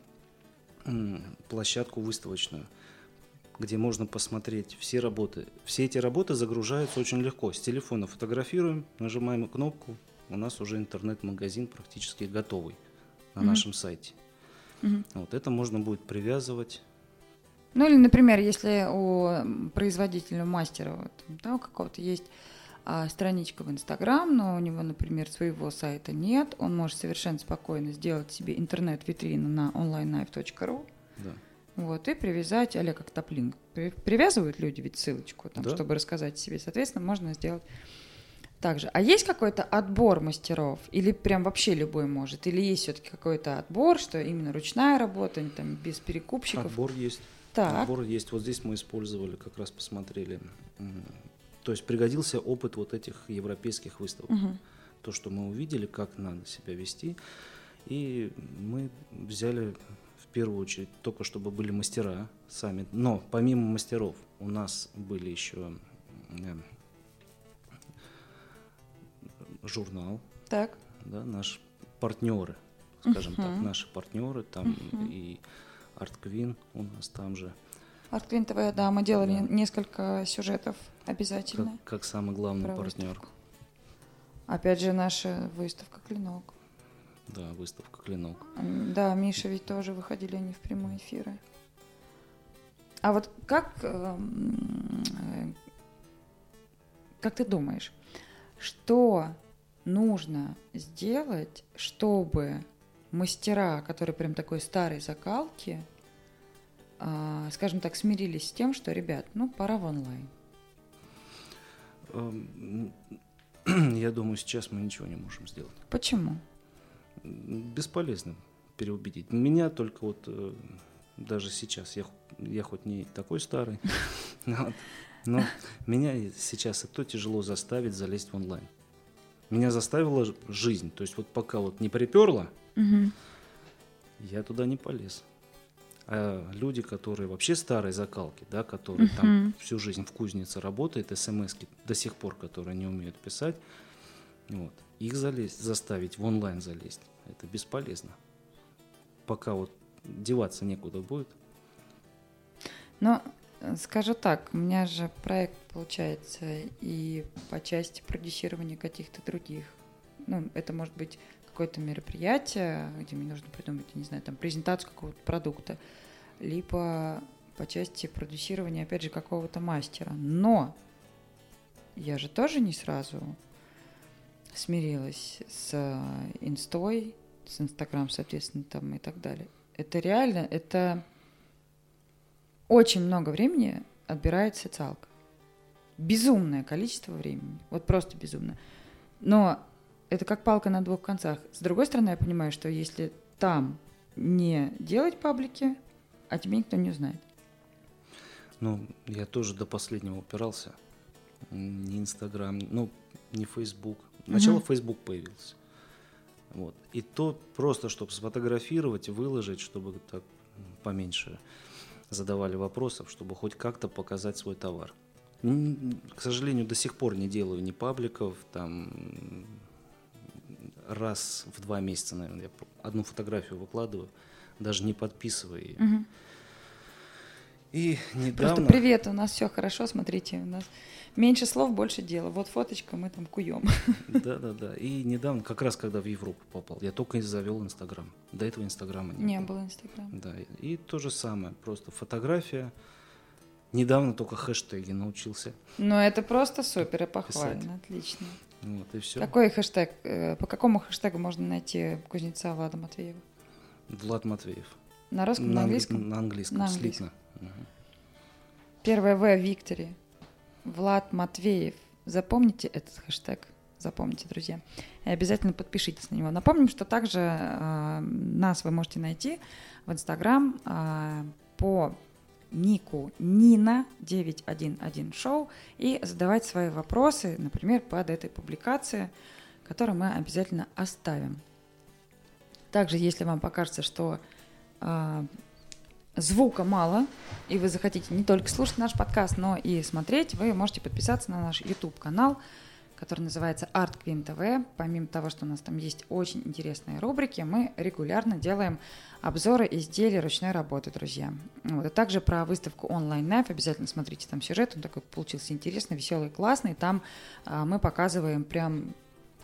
площадку выставочную, где можно посмотреть все работы. Все эти работы загружаются очень легко. С телефона фотографируем, нажимаем кнопку, у нас уже интернет-магазин практически готовый на mm нашем сайте. mm Вот это можно будет привязывать. Ну или, например, если у производителя мастера вот, да, у какого-то есть страничка в Инстаграм, но у него, например, своего сайта нет, он может совершенно спокойно сделать себе интернет-витрину на onlineknife.ru. Да. Вот, и привязать, а как топлинг. Привязывают люди ведь ссылочку, там, да. чтобы рассказать себе. Соответственно, можно сделать также. А есть какой-то отбор мастеров? Или прям вообще любой может? Или есть все-таки какой-то отбор, что именно ручная работа, там, без перекупщиков? Отбор есть. Так. Отбор есть. Вот здесь мы использовали, как раз посмотрели. То есть пригодился опыт вот этих европейских выставок. Угу. То, что мы увидели, как надо себя вести. И мы взяли в первую очередь только чтобы были мастера сами. Но помимо мастеров у нас были еще э, журнал. Так. Да, наши партнеры, скажем uh-huh. так, наши партнеры, там uh-huh. и Арт Квин у нас там же. Арт Квин ТВ, да, мы делали да. несколько сюжетов обязательно. Как, как самый главный Про партнер. Выставку. Опять же, наша выставка «Клинок». Да, выставка «Клинок». Да, Миша ведь тоже выходили они в прямые эфиры. А вот как, эм, э, как ты думаешь, что нужно сделать, чтобы мастера, которые прям такой старой закалки, э, скажем так, смирились с тем, что, ребят, ну, пора в онлайн? Эм, я думаю, сейчас мы ничего не можем сделать. Почему? Бесполезно переубедить. Меня только вот э, даже сейчас, я, я хоть не такой старый, но меня сейчас и то тяжело заставить залезть в онлайн. Меня заставила жизнь. То есть вот пока вот не приперла, я туда не полез. А люди, которые вообще старой закалки, да, которые uh там всю жизнь в кузнице работают, смс до сих пор, которые не умеют писать, вот, их залезть, заставить в онлайн залезть, это бесполезно. Пока вот деваться некуда будет. Но скажу так, у меня же проект получается и по части продюсирования каких-то других. Ну, это может быть какое-то мероприятие, где мне нужно придумать, не знаю, там презентацию какого-то продукта, либо по части продюсирования, опять же, какого-то мастера. Но я же тоже не сразу смирилась с инстой, с Инстаграм, соответственно, там и так далее. Это реально, это очень много времени отбирает социалка. Безумное количество времени. Вот просто безумно. Но это как палка на двух концах. С другой стороны, я понимаю, что если там не делать паблики, а тебе никто не узнает. Ну, я тоже до последнего упирался. Не Инстаграм, ну, не Фейсбук. Сначала угу. Фейсбук появился. Вот. И то просто, чтобы сфотографировать, выложить, чтобы так поменьше задавали вопросов, чтобы хоть как-то показать свой товар. К сожалению, до сих пор не делаю ни пабликов, там раз в два месяца, наверное, я одну фотографию выкладываю, даже не подписывая ее. Угу. И недавно... Просто привет, у нас все хорошо, смотрите, у нас меньше слов, больше дела. Вот фоточка, мы там куем. Да, да, да. И недавно, как раз когда в Европу попал, я только завел Инстаграм. До этого Инстаграма не, не было. Инстаграма. Да, и то же самое, просто фотография. Недавно только хэштеги научился. Ну, это просто супер и похвально, писать. отлично. Вот, и все. Какой хэштег, э, по какому хэштегу можно найти кузнеца Влада Матвеева? Влад Матвеев. На русском, на, на английском? На английском, на английском. Угу. Первое В Виктори. Влад Матвеев. Запомните этот хэштег. Запомните, друзья. И обязательно подпишитесь на него. Напомним, что также э, нас вы можете найти в Инстаграм э, по нику Нина 911 шоу и задавать свои вопросы, например, под этой публикацией, которую мы обязательно оставим. Также, если вам покажется, что э, звука мало, и вы захотите не только слушать наш подкаст, но и смотреть, вы можете подписаться на наш YouTube-канал, который называется Art Queen TV. Помимо того, что у нас там есть очень интересные рубрики, мы регулярно делаем обзоры изделий ручной работы, друзья. Вот. И также про выставку Online Knife обязательно смотрите там сюжет, он такой получился интересный, веселый, классный. Там а, мы показываем прям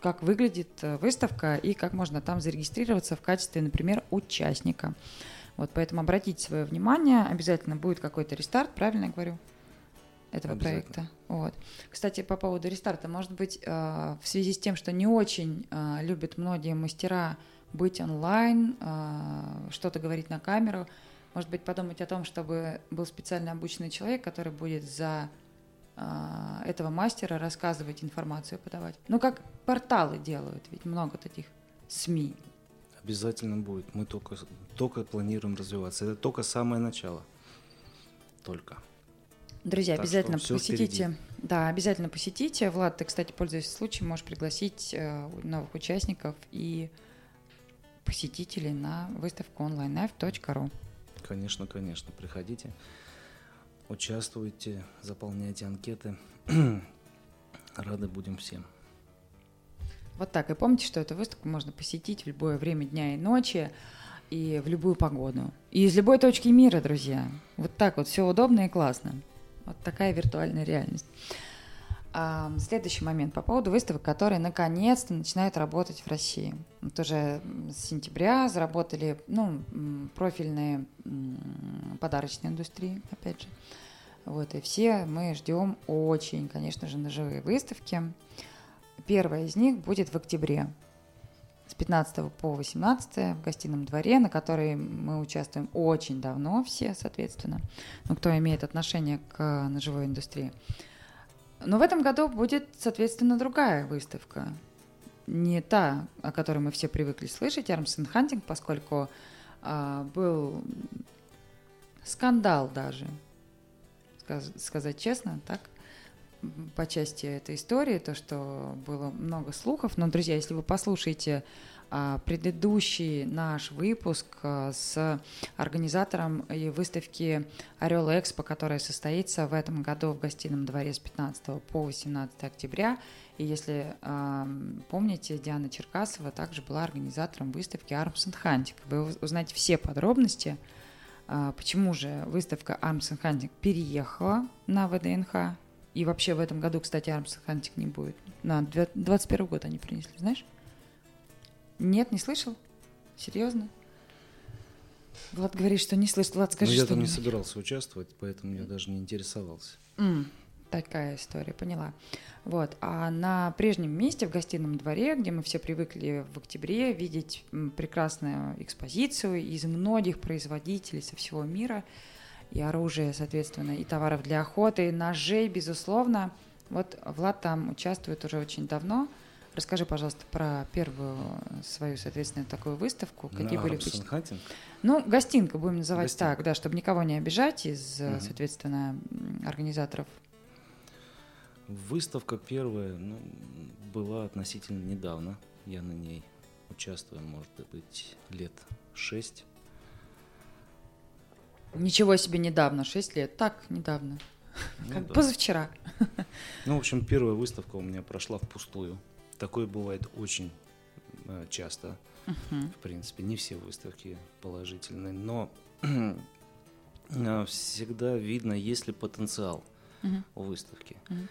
как выглядит э, выставка и как можно там зарегистрироваться в качестве, например, участника. Вот, поэтому обратите свое внимание, обязательно будет какой-то рестарт, правильно я говорю? Этого проекта. Вот. Кстати, по поводу рестарта, может быть, э, в связи с тем, что не очень э, любят многие мастера быть онлайн, что-то говорить на камеру, может быть, подумать о том, чтобы был специально обученный человек, который будет за этого мастера рассказывать информацию, подавать. Ну, как порталы делают, ведь много таких СМИ. Обязательно будет. Мы только, только планируем развиваться. Это только самое начало. Только. Друзья, так обязательно посетите. Впереди. Да, обязательно посетите. Влад, ты, кстати, пользуясь случаем, можешь пригласить э, новых участников и посетителей на выставку onlinelife.ru. Конечно, конечно, приходите участвуйте, заполняйте анкеты. Рады будем всем. Вот так. И помните, что эту выставку можно посетить в любое время дня и ночи и в любую погоду. И из любой точки мира, друзья. Вот так вот, все удобно и классно. Вот такая виртуальная реальность. А, следующий момент по поводу выставок, которые наконец-то начинают работать в России. Вот уже с сентября заработали ну, профильные подарочные индустрии, опять же. Вот, и все мы ждем очень, конечно же, на живые выставки. Первая из них будет в октябре, с 15 по 18 в гостином дворе, на которой мы участвуем очень давно все, соответственно, ну, кто имеет отношение к ножевой индустрии. Но в этом году будет, соответственно, другая выставка. Не та, о которой мы все привыкли слышать, Arms and Hunting, поскольку а, был скандал даже сказать честно, так, по части этой истории, то, что было много слухов. Но, друзья, если вы послушаете а, предыдущий наш выпуск а, с организатором выставки Орел Экспо, которая состоится в этом году в гостином дворе с 15 по 18 октября. И если э, помните, Диана Черкасова также была организатором выставки Arms and Hunting. Вы узнаете все подробности а, почему же выставка Arms and Hunting переехала на ВДНХ? И вообще в этом году, кстати, and Hunting не будет. На 21 год они принесли, знаешь? Нет, не слышал? Серьезно? Влад говорит, что не слышал. Влад, скажи, Но ну, я там не собирался участвовать, поэтому я даже не интересовался. Mm. Такая история, поняла. Вот. А на прежнем месте, в гостином дворе, где мы все привыкли в октябре видеть прекрасную экспозицию из многих производителей со всего мира, и оружия, соответственно, и товаров для охоты, и ножей, безусловно. Вот Влад там участвует уже очень давно. Расскажи, пожалуйста, про первую свою, соответственно, такую выставку. Какие На были впечатления? Ну, гостинка, будем называть гостинка. так, да, чтобы никого не обижать из, угу. соответственно, организаторов Выставка первая ну, была относительно недавно. Я на ней участвую, может быть, лет шесть. Ничего себе недавно, шесть лет. Так, недавно. Ну, как да. позавчера. Ну, в общем, первая выставка у меня прошла впустую. Такое бывает очень э, часто. Uh-huh. В принципе, не все выставки положительные, но э, всегда видно, есть ли потенциал uh-huh. у выставки. Uh-huh.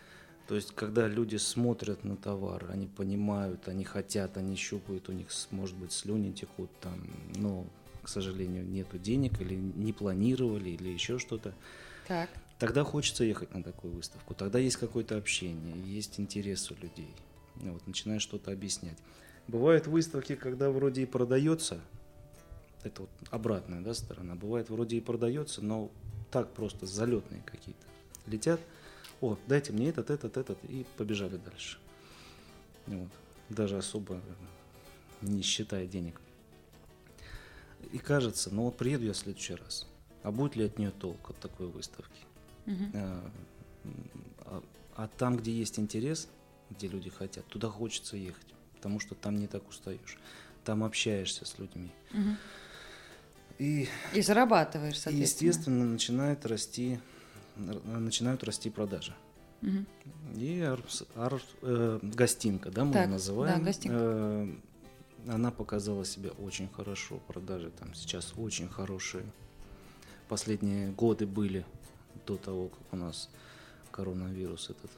То есть, когда люди смотрят на товар, они понимают, они хотят, они щупают, у них, может быть, слюни текут там, но, к сожалению, нету денег или не планировали, или еще что-то. Так. Тогда хочется ехать на такую выставку. Тогда есть какое-то общение, есть интерес у людей. Вот, начинаешь что-то объяснять. Бывают выставки, когда вроде и продается, это вот обратная да, сторона, бывает вроде и продается, но так просто залетные какие-то летят – о, дайте мне этот, этот, этот, и побежали дальше. Вот. Даже особо не считая денег. И кажется, ну вот приеду я в следующий раз. А будет ли от нее толк от такой выставки? Uh-huh. А, а, а там, где есть интерес, где люди хотят, туда хочется ехать, потому что там не так устаешь. там общаешься с людьми. Мгм. И, И зарабатываешь, и, соответственно. естественно, начинает расти, начинают расти продажи. Мгм. И ар- ар- э, гостинка, да, мы Так, ее называем. да, гостинка. Э, она показала себя очень хорошо. Продажи там сейчас очень хорошие. Последние годы были до того, как у нас коронавирус этот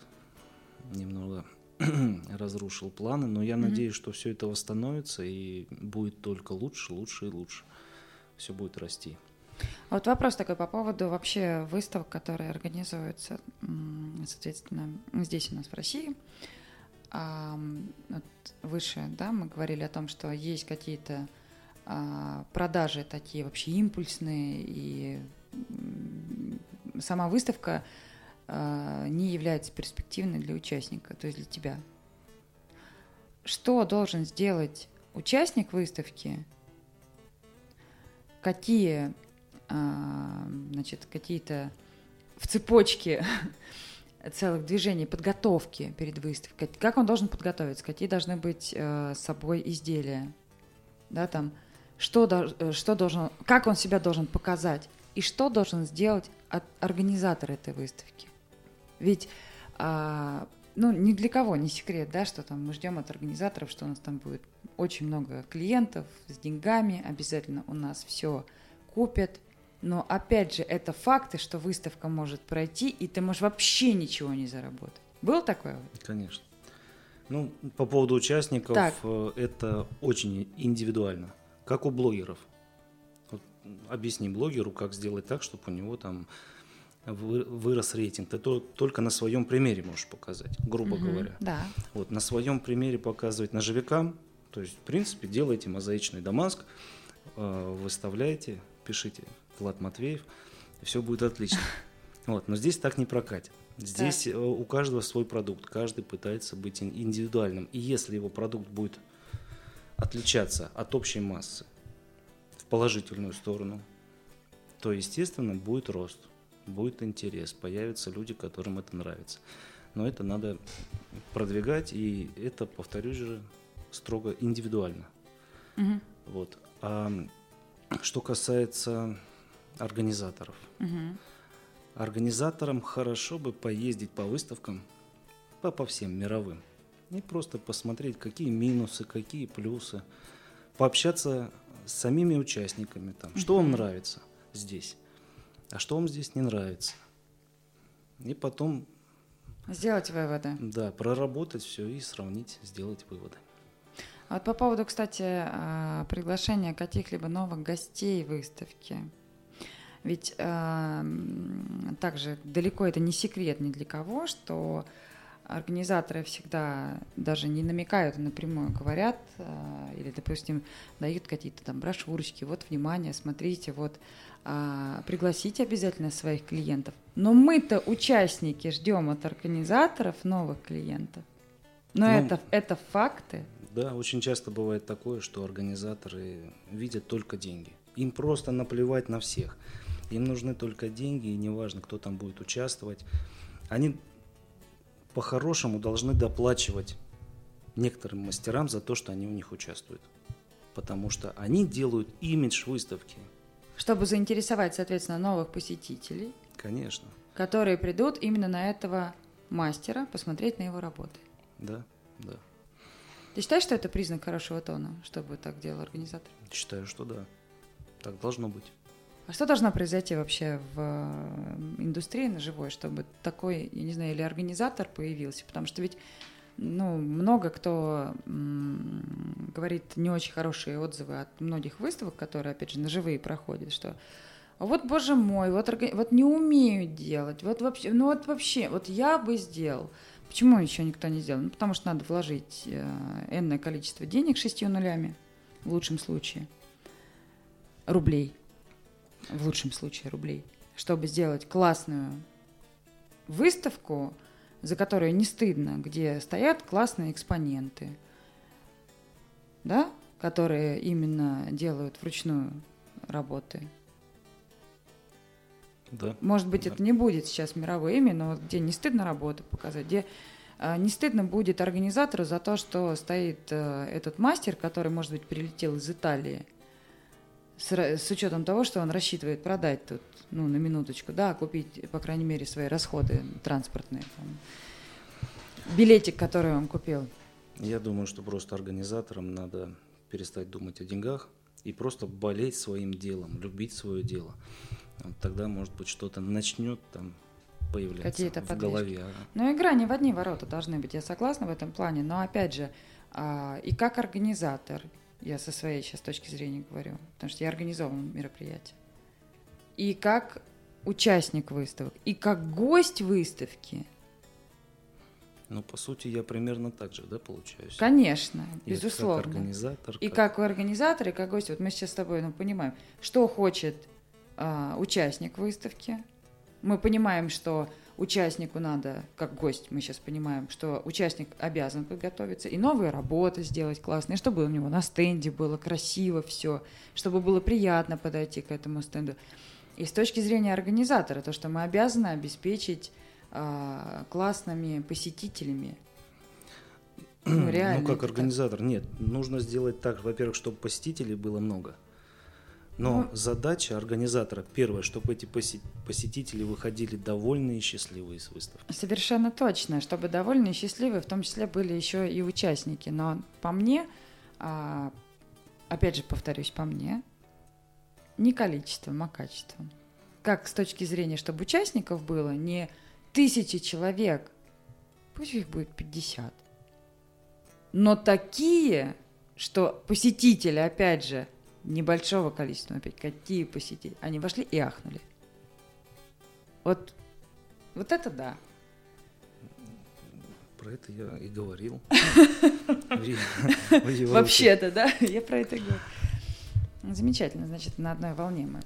немного разрушил планы. Но я Мгм. надеюсь, что все это восстановится и будет только лучше, лучше и лучше. Все будет расти. А Вот вопрос такой по поводу вообще выставок, которые организуются, соответственно, здесь у нас в России. А, вот выше, да, мы говорили о том, что есть какие-то а, продажи такие вообще импульсные, и сама выставка а, не является перспективной для участника, то есть для тебя. Что должен сделать участник выставки? Какие а, значит, какие-то в цепочке целых движений подготовки перед выставкой. Как он должен подготовиться? Какие должны быть э, собой изделия? Да, там, что, э, что должен, как он себя должен показать? И что должен сделать от- организатор этой выставки? Ведь а, ну, ни для кого не секрет, да, что там мы ждем от организаторов, что у нас там будет очень много клиентов с деньгами, обязательно у нас все купят. Но опять же, это факты, что выставка может пройти, и ты можешь вообще ничего не заработать. Было такое? Конечно. Ну, по поводу участников, Так. э, это очень индивидуально, как у блогеров. Вот объясни блогеру, как сделать так, чтобы у него там вы- вырос рейтинг. Ты то- только на своем примере можешь показать, грубо Мгм. говоря. Да. Вот на своем примере показывать ножевикам, то есть, в принципе, делайте мозаичный Дамаск, э, выставляйте, пишите Влад Матвеев, все будет отлично. Вот, но здесь так не прокатит. Здесь э, у каждого свой продукт, каждый пытается быть ин- индивидуальным. И если его продукт будет отличаться от общей массы в положительную сторону, то, естественно, будет рост, будет интерес, появятся люди, которым это нравится. Но это надо продвигать, и это, повторюсь же, строго индивидуально. Мгм. Вот. А что касается организаторов. Мгм. Организаторам хорошо бы поездить по выставкам, по, по всем мировым, и просто посмотреть, какие минусы, какие плюсы, пообщаться с самими участниками, там, что вам нравится здесь, а что вам здесь не нравится. И потом, Сделать выводы. да, проработать все и сравнить, сделать выводы. А вот по поводу, кстати, а, приглашения каких-либо новых гостей выставки. Ведь м, также далеко это не секрет ни для кого, что организаторы всегда даже не намекают, а напрямую говорят, а, или, допустим, дают какие-то там брошюрочки, вот, внимание, смотрите, вот, а, пригласите обязательно своих клиентов. Но мы-то, участники, ждем от организаторов новых клиентов. Но Ну, это, это факты. Да, очень часто бывает такое, что организаторы видят только деньги. Им просто наплевать на всех. Им нужны только деньги, и неважно, кто там будет участвовать. Они по-хорошему должны доплачивать некоторым мастерам за то, что они у них участвуют. Потому что они делают имидж выставки. Чтобы заинтересовать, соответственно, новых посетителей, Конечно, которые придут именно на этого мастера, посмотреть на его работы. да, да. Ты считаешь, что это признак хорошего тона, чтобы так делал организатор? Считаю, что да. Так должно быть. А что должно произойти вообще в э, индустрии ножевой, чтобы такой, я не знаю, или организатор появился? Потому что ведь ну, много кто м, говорит не очень хорошие отзывы от многих выставок, которые, опять же, ножевые проходят, что «А вот, боже мой, вот, вот не умею делать, вот вообще, ну вот вообще, вот я бы сделал. Почему еще никто не сделал? Ну, потому что надо вложить э, энное количество денег шестью нулями, в лучшем случае, рублей, в лучшем случае рублей, чтобы сделать классную выставку, за которую не стыдно, где стоят классные экспоненты, да, которые именно делают вручную работы. Да. Может быть, Да. это не будет сейчас мировое имя, но вот где не стыдно работу показать, где а, не стыдно будет организатору за то, что стоит э, этот мастер, который, может быть, прилетел из Италии, с, с учетом того, что он рассчитывает продать тут, ну, на минуточку, да, купить, по крайней мере, свои расходы транспортные, там, билетик, который он купил. Я думаю, что просто организаторам надо перестать думать о деньгах и просто болеть своим делом, любить свое дело. Вот тогда, может быть, что-то начнет там появляться Какие-то в подвижки. голове. Ага. Ну, игра не в одни ворота должны быть, я согласна в этом плане, но опять же, а, и как организатор, я со своей сейчас точки зрения говорю, потому что я организовываю мероприятие, и как участник выставок, и как гость выставки, Ну, по сути, я примерно так же, да, получаюсь? конечно, И безусловно. Как организатор. И как организатор, и как гость, вот мы сейчас с тобой ну, понимаем, что хочет а, участник выставки. Мы понимаем, что участнику надо, как гость, мы сейчас понимаем, что участник обязан подготовиться и новые работы сделать классные, чтобы у него на стенде было красиво все, чтобы было приятно подойти к этому стенду. И с точки зрения организатора, то, что мы обязаны обеспечить а, классными посетителями. Ну, реально. Ну, как организатор, нет, нужно сделать так, во-первых, чтобы посетителей было много. Но Ну. задача организатора, первое, чтобы эти посе- посетители выходили довольные и счастливые с выставки. Совершенно точно, чтобы довольны и счастливы, в том числе были еще и участники. Но по мне, а, опять же повторюсь, по мне, не количеством, а качеством. Как с точки зрения, чтобы участников было не тысячи человек, пусть их будет 50, но такие, что посетители, опять же, небольшого количества, опять какие посетители, они вошли и ахнули. Вот, вот это да. Про это я и говорил. Вообще-то, да, я про это говорю. Замечательно, значит, на одной волне мы.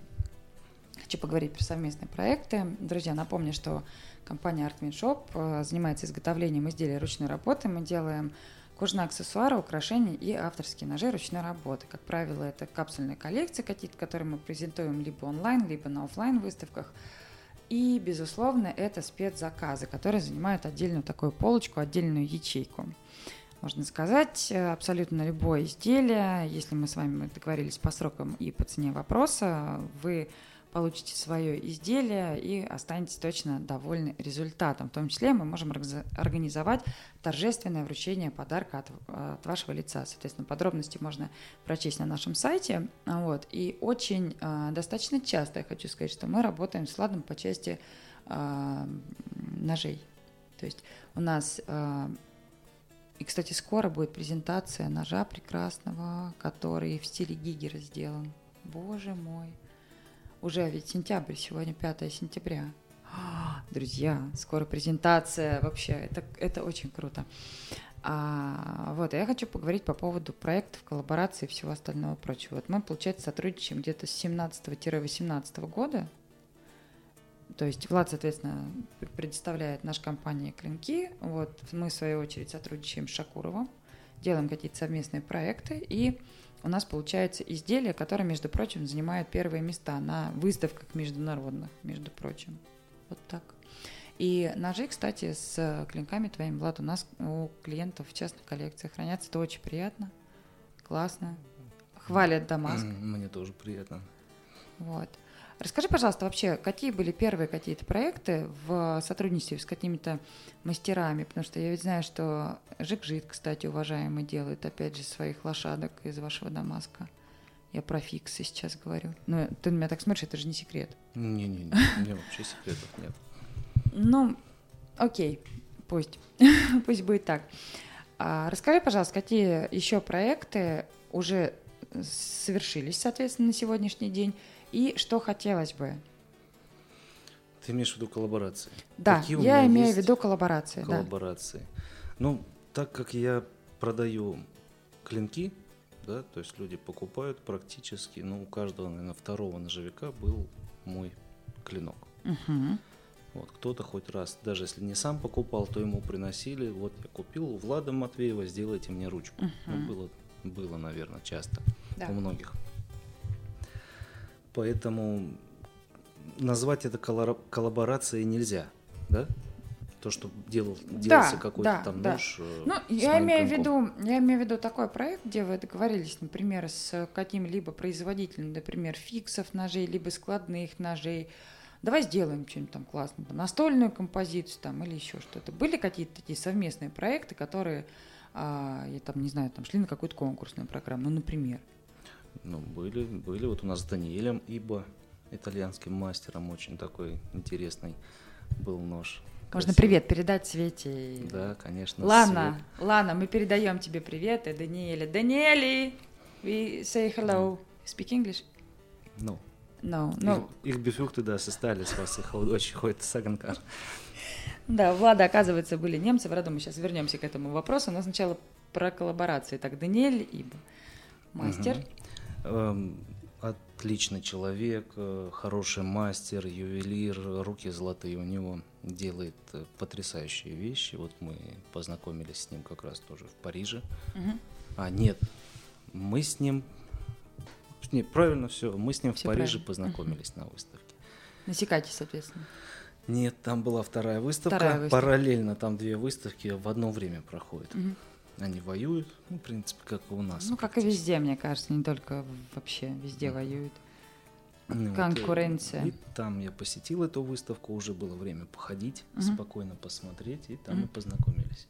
Хочу поговорить про совместные проекты. Друзья, напомню, что компания Art Shop э, занимается изготовлением изделий ручной работы. Мы делаем кожаные аксессуары, украшения и авторские ножи ручной работы. Как правило, это капсульные коллекции какие-то, которые мы презентуем либо онлайн, либо на оффлайн выставках. И, безусловно, это спецзаказы, которые занимают отдельную такую полочку, отдельную ячейку. Можно сказать, э, абсолютно любое изделие, если мы с вами договорились по срокам и по цене вопроса, вы получите свое изделие и останетесь точно довольны результатом. В том числе мы можем организовать торжественное вручение подарка от, от вашего лица. Соответственно, подробности можно прочесть на нашем сайте. А, Вот. И очень э, достаточно часто я хочу сказать, что мы работаем с Ладом по части э, ножей. То есть у нас э, и, кстати, скоро будет презентация ножа прекрасного, который в стиле Гигера сделан. Боже мой. Уже ведь сентябрь, сегодня 5 сентября. Друзья, скоро презентация, вообще, это, это очень круто. А, вот, я хочу поговорить по поводу проектов, коллабораций и всего остального прочего. Вот мы, получается, сотрудничаем где-то с 17-18 года. То есть Влад, соответственно, предоставляет нашей компании клинки. Вот мы, в свою очередь, сотрудничаем с Шакуровым, делаем какие-то совместные проекты. И у нас получается изделие, которое, между прочим, занимает первые места на выставках международных, между прочим. Вот так. И ножи, кстати, с клинками твоими, Влад, у нас у клиентов в частных коллекциях хранятся. Это очень приятно, классно. Хвалят Дамаск. Мне тоже приятно. Вот. Расскажи, пожалуйста, вообще, какие были первые какие-то проекты в сотрудничестве с какими-то мастерами? Потому что я ведь знаю, что Жик-Жит, кстати, уважаемый, делает, опять же, своих лошадок из вашего Дамаска. Я про фиксы сейчас говорю. Ну, ты на меня так смотришь, это же не секрет. Не-не-не, у меня вообще секретов нет. Ну, окей, пусть. пусть будет так. А, расскажи, пожалуйста, какие еще проекты уже совершились, соответственно, на сегодняшний день, и что хотелось бы? Ты имеешь в виду коллаборации? Да, Какие я имею в виду коллаборации, да. коллаборации. Ну, так как я продаю клинки, да, то есть люди покупают практически, ну, у каждого, наверное, второго ножевика был мой клинок. Мгм. Вот, кто-то хоть раз, даже если не сам покупал, то ему приносили, вот я купил у Влада Матвеева, сделайте мне ручку. Ну, Мгм. было, было, наверное, часто Да. у многих. Поэтому назвать это коллаборацией нельзя, да? То то, что делал, делался какой-то да, там да. нож. э, Ну, я имею в виду, я имею в виду такой проект, где вы договорились, например, с каким-либо производителем, например, фиксов ножей, либо складных ножей. Давай сделаем что-нибудь там классное, настольную композицию там или еще что-то. Были какие-то такие совместные проекты, которые, а, я там не знаю, там шли на какую-то конкурсную программу, ну, например. Ну, были, были. Вот у нас с Даниэлем Ибо, итальянским мастером, очень такой интересный был нож. Можно Красивый. привет передать Свете. и- Да, конечно. Лана, Лана, мы передаем тебе привет, и Даниэле. Даниэли, we say hello. Speak English? Свет. Ну, No, no. их, их бифюхты, да, составили с вас, их очень ходит Саганкар. Да, Влада, оказывается, были немцы в роду. Мы сейчас вернемся к этому вопросу. Но сначала про коллаборации. Так, Даниэль Ибо, мастер. Эм, Отличный человек, э, хороший мастер, ювелир, руки золотые у него, делает э, потрясающие вещи. Вот мы познакомились с ним как раз тоже в Париже. Мгм. А, нет, мы с ним... Нет, правильно все, мы с ним Всё в Париже правильно. познакомились на выставке. На Сикате, соответственно. Нет, там была вторая выставка. Вторая выставка. Параллельно там две выставки в одно время проходят. Мгм. Они воюют, ну, в принципе, как и у нас. Ну, как и везде, мне кажется, не только вообще, везде воюют. Ну, вот, э, Конкуренция. И там я посетил эту выставку, уже было время походить, Мгм. спокойно посмотреть, и там мы Мгм. познакомились.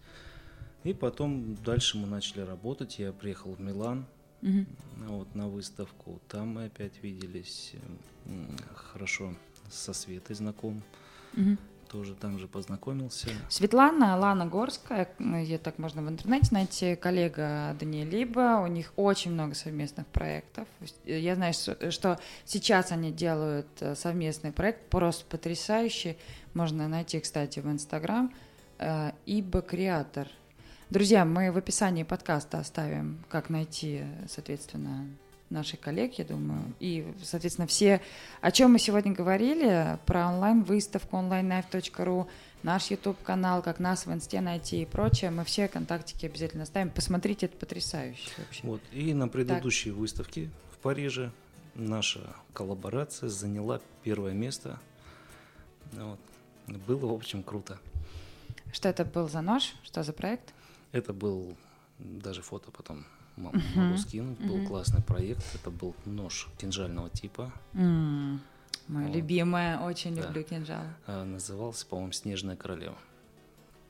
И потом дальше мы начали работать. Я приехал в Милан ну, вот, на выставку. Там мы опять виделись хорошо со Светой знаком. Мгм. Тоже там же познакомился. Светлана, Лана Горская, ее так можно в интернете найти, коллега Даниэля у них очень много совместных проектов. Я знаю, что что сейчас они делают э, совместный проект, просто потрясающий. Можно найти, кстати, в Инстаграм. э, Ибо Креатор. Друзья, мы в описании подкаста оставим, как найти, соответственно, наших коллег, я думаю. И, соответственно, все, о чем мы сегодня говорили, про онлайн-выставку onlineknife.ru, наш YouTube-канал, как нас в инсте найти и прочее, мы все контактики обязательно оставим. Посмотрите, это потрясающе вообще. Вот. И на предыдущей выставке в Париже наша коллаборация заняла первое место. Вот. Было, в общем, круто. Что это был за нож? Что за проект? Это был даже фото потом могу скинуть. Был Мгм. классный проект. Это был нож кинжального типа. М, Мое Вот. любимое, очень Да. люблю кинжалы. А, Назывался, по-моему, Снежная королева.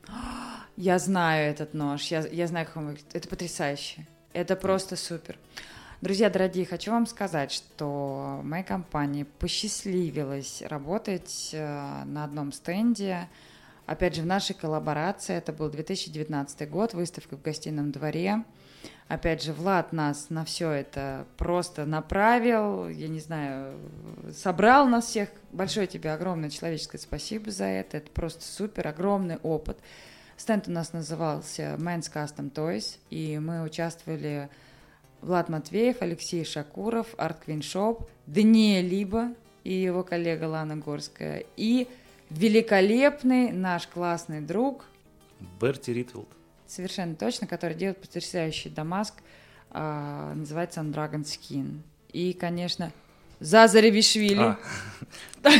Я знаю этот нож, я, я знаю, как он выглядит. Это потрясающе. Это просто супер. Друзья дорогие, хочу вам сказать, что моей компании посчастливилось работать э, на одном стенде. Опять же, в нашей коллаборации, это был 2019 год, выставка в гостином дворе. Опять же, Влад нас на все это просто направил, я не знаю, собрал нас всех. Большое тебе огромное человеческое спасибо за это. Это просто супер, огромный опыт. Стенд у нас назывался Men's Custom Toys, и мы участвовали Влад Матвеев, Алексей Шакуров, Art Queen Shop, Даниэль Либо и его коллега Лана Горская, и великолепный наш классный друг, Берти Ритвилд. Совершенно точно, который делает потрясающий Дамаск, а, называется он Dragon Skin. И, конечно, Зазаревишвили. А,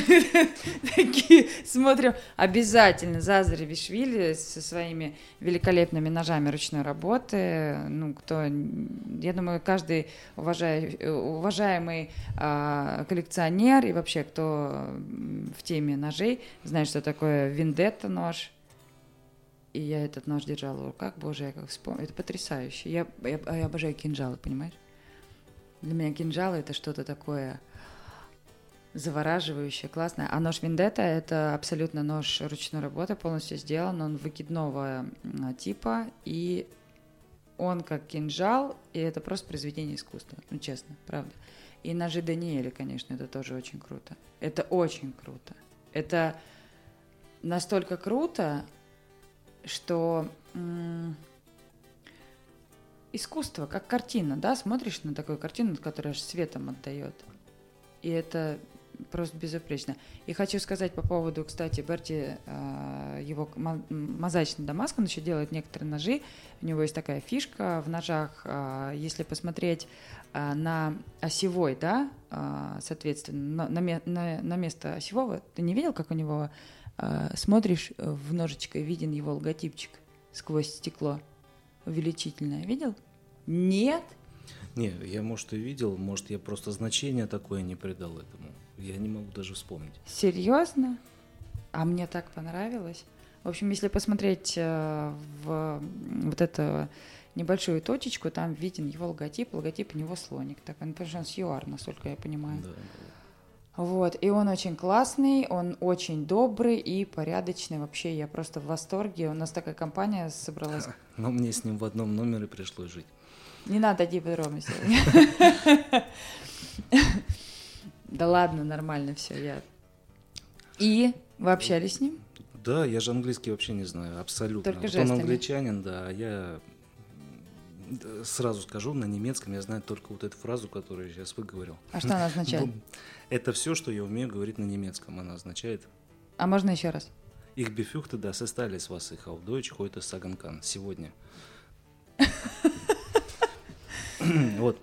Такие смотрим. Обязательно Зазаревишвили со своими великолепными ножами ручной работы. Ну, кто, я думаю, каждый уважай- уважаемый а, коллекционер и вообще кто в теме ножей знает, что такое вендетта нож. И я этот нож держала в руках, боже, я как вспомню. Это потрясающе. Я, я, я обожаю кинжалы, понимаешь? Для меня кинжалы это что-то такое завораживающее, классное. А нож Вендетта это абсолютно нож ручной работы, полностью сделан. Он выкидного типа, и он как кинжал, и это просто произведение искусства, ну честно, правда. И ножи Даниэля, конечно, это тоже очень круто. Это очень круто. Это настолько круто, что искусство, как картина, да, смотришь на такую картину, которая аж светом отдает. И это просто безупречно. И хочу сказать по поводу, кстати, Берти, э, его мо- мозаичный Дамаск, он еще делает некоторые ножи. У него есть такая фишка в ножах, э, если посмотреть э, на осевой, да, соответственно, на, на на- место осевого, ты не видел, как у него а, смотришь э, в ножичко, виден его логотипчик сквозь стекло увеличительное. Видел? Нет? Не, я, может, и видел, может, я просто значение такое не придал этому. Я не могу даже вспомнить. Серьезно? А мне так понравилось. В общем, если посмотреть э, в вот эту небольшую точечку, там виден его логотип, логотип у него слоник. Так, он с ЮАР, насколько я понимаю. Да, Вот, и он очень классный, он очень добрый и порядочный. Вообще, я просто в восторге. У нас такая компания собралась. Но мне с ним в одном номере пришлось жить. Не надо идти подробности. Да ладно, нормально все. Я... И вы общались с ним? Да, я же английский вообще не знаю, абсолютно. Только Вот он англичанин, да, а я сразу скажу, на немецком я знаю только вот эту фразу, которую я сейчас выговорил. А что она означает? Ну, Это все, что я умею говорить на немецком. Она означает А можно еще раз? Dass es alles, was ich auf Deutsch heute sagen kann. Сегодня. Вот.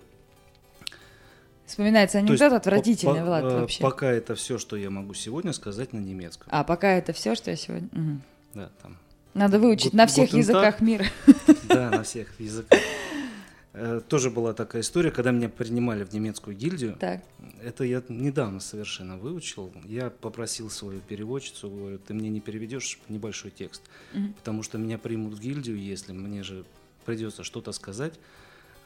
Вспоминается анекдот отвратительный, по- Влад, э, вообще. Пока это все, что я могу сегодня сказать на немецком. А пока это все, что я сегодня... Мгм. Да, там. Надо выучить на всех языках мира. Да, на всех языках. Э, Тоже была такая история, когда меня принимали в немецкую гильдию. Так. Это я недавно совершенно выучил. Я попросил свою переводчицу, говорю, ты мне не переведешь небольшой текст, Мгм. потому что меня примут в гильдию, если мне же придется что-то сказать.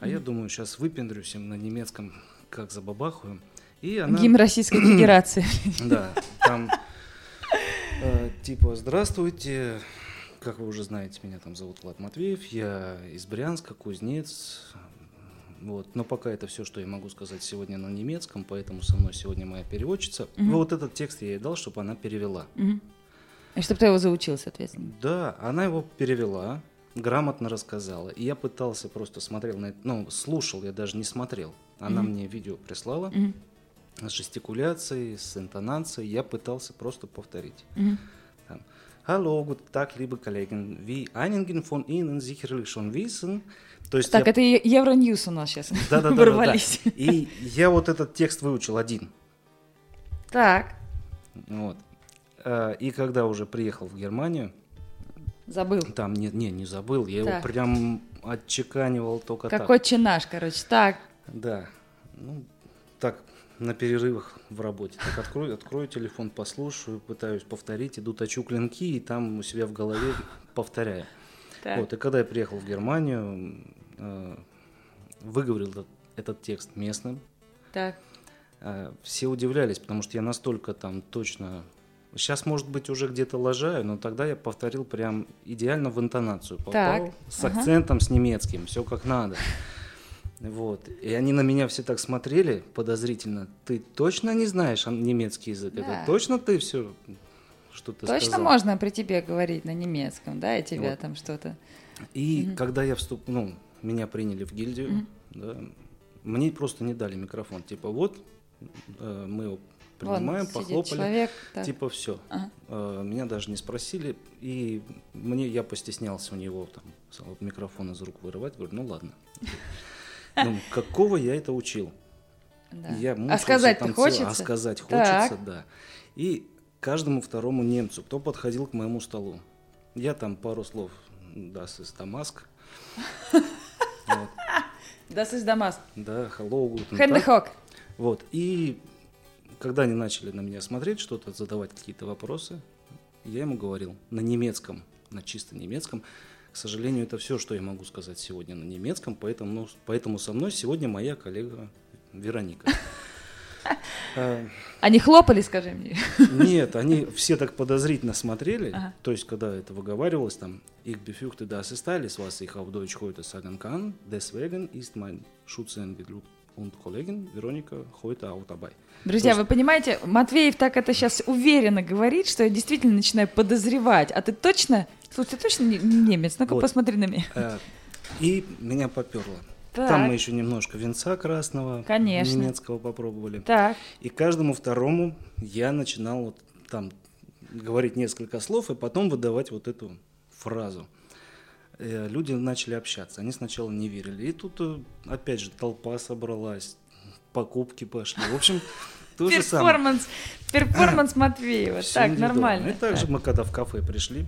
А я думаю, сейчас выпендрюсь им на немецком, как забабахаю. И она... Гимн Российской Федерации. Да, там э, типа «Здравствуйте, как вы уже знаете, меня там зовут Влад Матвеев, я из Брянска, кузнец». Вот. Но пока это все, что я могу сказать сегодня на немецком, поэтому со мной сегодня моя переводчица. Мгм. Ну, вот этот текст я ей дал, чтобы она перевела. Мгм. И чтобы ты его заучил, соответственно. Да, она его перевела, грамотно рассказала. И я пытался просто смотрел на это, ну, слушал, я даже не смотрел. Она Мгм. мне видео прислала Мгм. с жестикуляцией, с интонацией. Я пытался просто повторить. Там. Hallo, guten Tag, liebe Kollegen. Wie einigen von Ihnen sicherlich schon wissen. То есть Так, я- это Евроньюз у нас сейчас. Да-да-да-да-да. Ворвались. И я вот этот текст выучил один. Так, Вот. А, И когда уже приехал в Германию, забыл. там не, не, не забыл, я Так. его прям отчеканивал только Как так. отче наш, короче. Так, Да. Ну, так, на перерывах в работе. Так открою, открою телефон, послушаю, пытаюсь повторить, иду точу клинки, и там у себя в голове повторяю. так. Вот, и когда я приехал в Германию, э, выговорил этот, этот текст местным, Так. э, все удивлялись, потому что я настолько там точно... Сейчас, может быть, уже где-то лажаю, но тогда я повторил прям идеально в интонацию. Попал Так, с ага. акцентом, с немецким, все как надо. Вот. И они на меня все так смотрели подозрительно. Ты точно не знаешь немецкий язык? Да. Это точно ты все, что ты Точно сказал? можно при тебе говорить на немецком, да, и тебя Вот. там что-то. И Мгм. когда я вступ, ну, меня приняли в гильдию, Мгм. да, мне просто не дали микрофон. Типа, вот, э, мы его принимаем, Вон похлопали. человек. так. Типа все. Ага. Меня даже не спросили, и мне я постеснялся у него там микрофон из рук вырывать. Говорю, ну ладно. Ну, какого я это учил? Да. Я А мучился там целый- хочется? А сказать Так. хочется, да. И каждому второму немцу, кто подходил к моему столу, я там пару слов, das ist Дамаск. Вот. Das ist Дамас. Да, hello, guten. Вот. И когда они начали на меня смотреть, что-то задавать какие-то вопросы, я ему говорил на немецком, на чисто немецком. К сожалению, это все, что я могу сказать сегодня на немецком, поэтому, ну, поэтому со мной сегодня моя коллега Вероника. А, Они хлопали, скажи мне. Нет, они все так подозрительно смотрели. Ага. То есть, когда это выговаривалось, там, ich befürchte, das ist alles, was ich auf Deutsch heute sagen kann. Deswegen ist mein Schutzengel und Kollegin Veronika heute dabei. Друзья, То вы понимаете, Матвеев так это сейчас уверенно говорит, что я действительно начинаю подозревать. А ты точно, слушай, ты точно не- не немец? Ну-ка Вот. посмотри на меня. Э, И меня поперло. Так. Там мы еще немножко венца красного Конечно. немецкого попробовали. Так, И каждому второму я начинал вот там говорить несколько слов и потом выдавать вот эту фразу. Э, Люди начали общаться. Они сначала не верили. И тут, э, опять же, толпа собралась, покупки пошли. В общем, То же самое. Перформанс, Матвеева. Так, нормально. И также Так. мы когда в кафе пришли,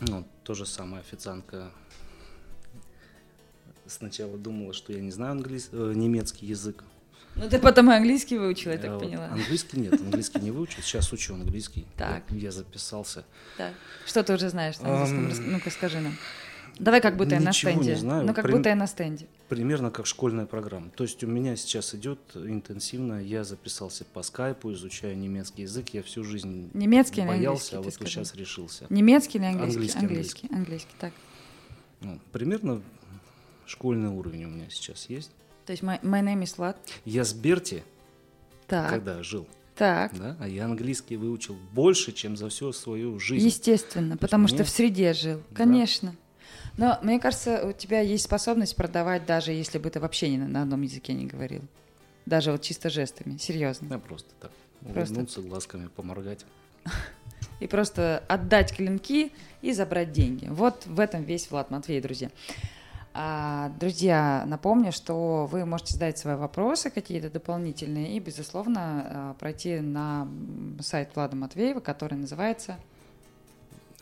ну, то же самое, официантка сначала думала, что я не знаю английс- э, немецкий язык. Ну, ты потом и английский выучила, я так вот поняла. Английский нет, английский не выучил, сейчас учу английский. Так. Я, я записался. Так. Что ты уже знаешь на английском? Рас- Ну-ка, скажи нам. Давай как будто я на ничего не стенде. знаю. Ну, как Прям- будто я на стенде. Примерно как школьная программа. То есть у меня сейчас идет интенсивно, я записался по скайпу, изучаю немецкий язык, я всю жизнь Немецкий боялся, а вот скажи? сейчас решился. Немецкий или английский? Английский, Английский, английский, так. Ну, примерно школьный уровень у меня сейчас есть. То есть my, my name is Vlad. Я с Берти, Так, когда жил, так. да, а я английский выучил больше, чем за всю свою жизнь. Естественно, потому что мне- в среде жил. Да. Конечно. Но мне кажется, у тебя есть способность продавать, даже если бы ты вообще ни на, одном языке не говорил. Даже вот чисто жестами, серьезно. Я просто так Просто. улыбнуться, глазками поморгать. И просто отдать клинки и забрать деньги. Вот в этом весь Влад Матвей, друзья. А, друзья, напомню, что вы можете задать свои вопросы какие-то дополнительные и, безусловно, а, пройти на сайт Влада Матвеева, который называется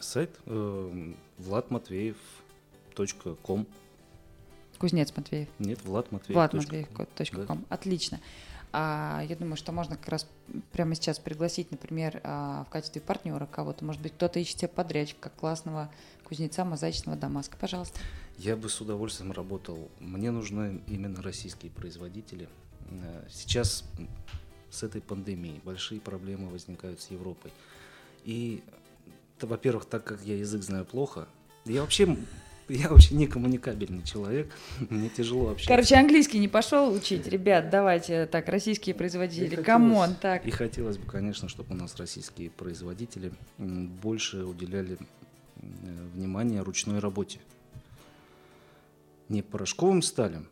Сайт э, vladmatveev.com Кузнец Матвеев. Нет, Влад Матвеев. Влад точка Матвеев, ком. точка Да. ком. Отлично. А, я думаю, что можно как раз прямо сейчас пригласить, например, а, в качестве партнера кого-то. Может быть, кто-то ищет себе подрядчика, как классного кузнеца мозаичного Дамаска. Пожалуйста. Я бы с удовольствием работал. Мне нужны именно российские производители. Э, Сейчас с этой пандемией большие проблемы возникают с Европой. И, то, во-первых, так как я язык знаю плохо, я вообще, я вообще не коммуникабельный человек, мне тяжело общаться. Короче, английский не пошел учить. Ребят, давайте так, российские производители. Come on, так. И хотелось бы, конечно, чтобы у нас российские производители больше уделяли м, внимание ручной работе. Не порошковым сталям,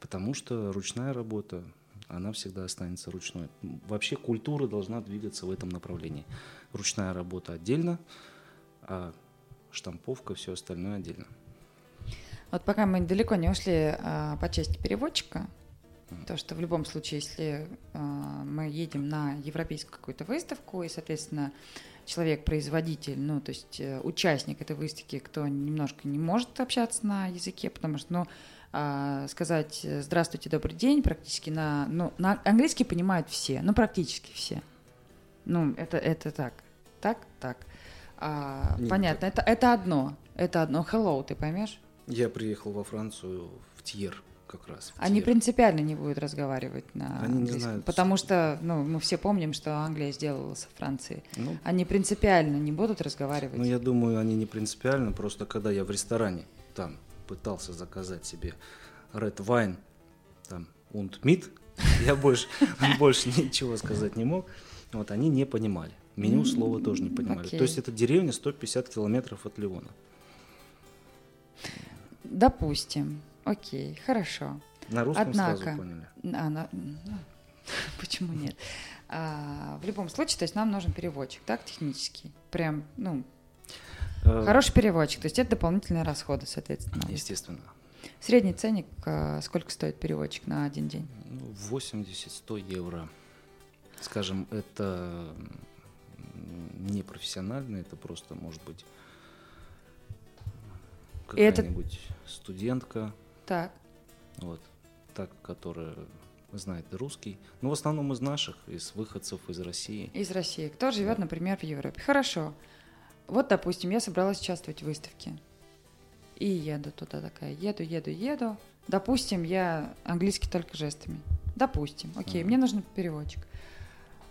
потому что ручная работа, она всегда останется ручной. Вообще культура должна двигаться в этом направлении. Ручная работа отдельно, а штамповка, все остальное отдельно. Вот пока мы далеко не ушли а, по части переводчика, то, что в любом случае, если а, мы едем на европейскую какую-то выставку, и, соответственно, человек-производитель, ну, то есть э, участник этой выставки, кто немножко не может общаться на языке, потому что, ну, а, сказать э, «здравствуйте, добрый день» практически на, ну, на английский понимают все, ну, практически все. Ну, это, это так, так, так. А, Не понятно, это, это одно, это одно. Hello, ты поймешь? Я приехал во Францию в Тьер как раз. Они Тьер. принципиально не будут разговаривать на Они не английском, знают. потому что, ну, мы все помним, что Англия сделала со Францией. Ну, Они принципиально не будут разговаривать. Ну, я думаю, они не принципиально, просто когда я в ресторане там пытался заказать себе Red Wine, там, und mit, я больше, больше ничего сказать не мог, вот, они не понимали. Меню М, слова тоже не понимали. окей. То есть это деревня 150 километров от Ливона. Допустим. Окей, хорошо. На русском Однако- сразу поняли. А, на- ну, почему нет? А, в любом случае, то есть нам нужен переводчик, так, технический. Прям, ну, Э, хороший переводчик, то есть это дополнительные расходы, соответственно. Естественно. Средний ценник, а, сколько стоит переводчик на один день? Ну, 80-100 евро. Скажем, это не профессионально, это просто, может быть, И это- какая-нибудь студентка, Так, вот, так, которая знает русский. Но в основном из наших, из выходцев из России. из России. Кто живет, например, в Европе? Хорошо. Вот, допустим, я собралась участвовать в выставке. И еду туда такая. Еду, еду, еду. Допустим, я английский только жестами. Допустим. Окей, Мгм. мне нужен переводчик.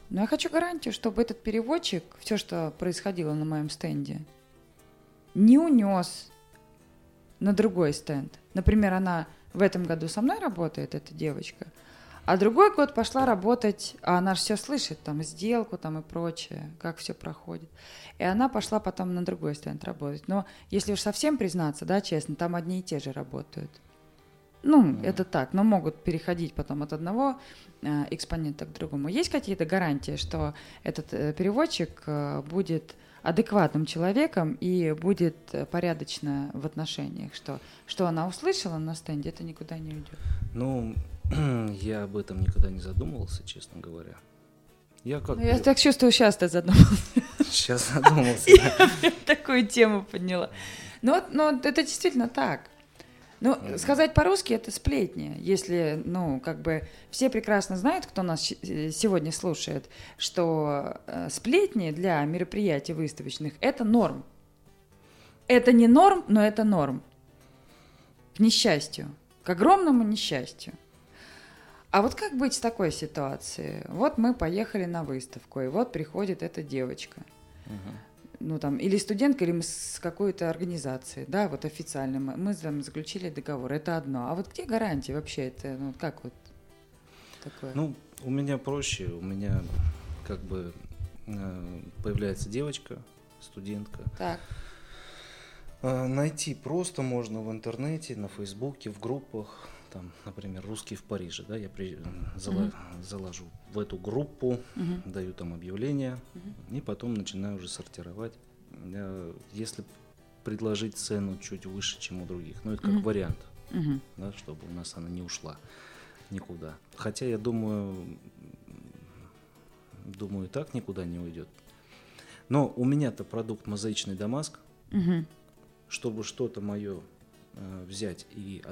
Но я хочу гарантию, чтобы этот переводчик, все, что происходило на моем стенде, не унес на другой стенд. Например, она в этом году со мной работает, эта девочка, а другой год пошла работать, а она же все слышит, там, сделку там и прочее, как все проходит. И она пошла потом на другой стенд работать. Но если уж совсем признаться, да, честно, там одни и те же работают. Ну, Мгм. это так, но могут переходить потом от одного э, экспонента к другому. Есть какие-то гарантии, что этот э, переводчик э, будет адекватным человеком и будет э, порядочно в отношениях, что что она услышала на стенде, это никуда не уйдет. Ну, Я об этом никогда не задумывался, честно говоря. Я как... Ну, я так чувствую, сейчас ты задумался. Сейчас задумался. Я такую тему подняла. Но, но это действительно так. Ну, сказать по-русски это сплетни. Если, ну, как бы все прекрасно знают, кто нас э, сегодня слушает, что э, сплетни для мероприятий выставочных это норм. Это не норм, но это норм. К несчастью, к огромному несчастью. А вот как быть в такой ситуации? Вот мы поехали на выставку, и вот приходит эта девочка. Угу. Ну, там, или студентка, или мы с какой-то организацией, да, вот официально мы, мы там заключили договор, это одно. А вот где гарантии вообще это, ну, как вот такое? Ну, у меня проще, у меня как бы э, появляется девочка, студентка. Так. Э, найти просто можно в интернете, на Фейсбуке, в группах там, например, русские в Париже, да, я при, зала, mm-hmm. заложу в эту группу, mm-hmm. даю там объявление, mm-hmm. и потом начинаю уже сортировать. Я, если предложить цену чуть выше, чем у других, ну это как mm-hmm. вариант, mm-hmm. да, чтобы у нас она не ушла никуда. Хотя я думаю, думаю, так никуда не уйдет. Но у меня-то продукт мозаичный Дамаск, mm-hmm. чтобы что-то мое э, взять и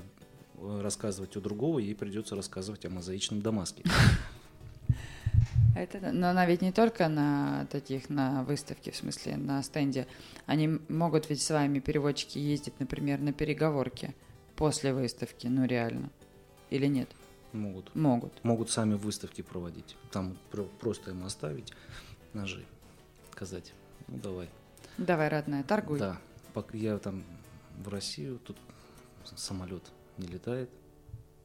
рассказывать у другого, ей придется рассказывать о мозаичном Дамаске. Это, но она ведь не только на таких, на выставке, в смысле, на стенде. Они могут ведь с вами, переводчики, ездить, например, на переговорки после выставки, ну реально. Или нет? Могут. Могут. Могут сами выставки проводить. Там просто им оставить ножи, сказать, ну давай. Давай, родная, торгуй. Да. Я там в Россию, тут самолет не летает.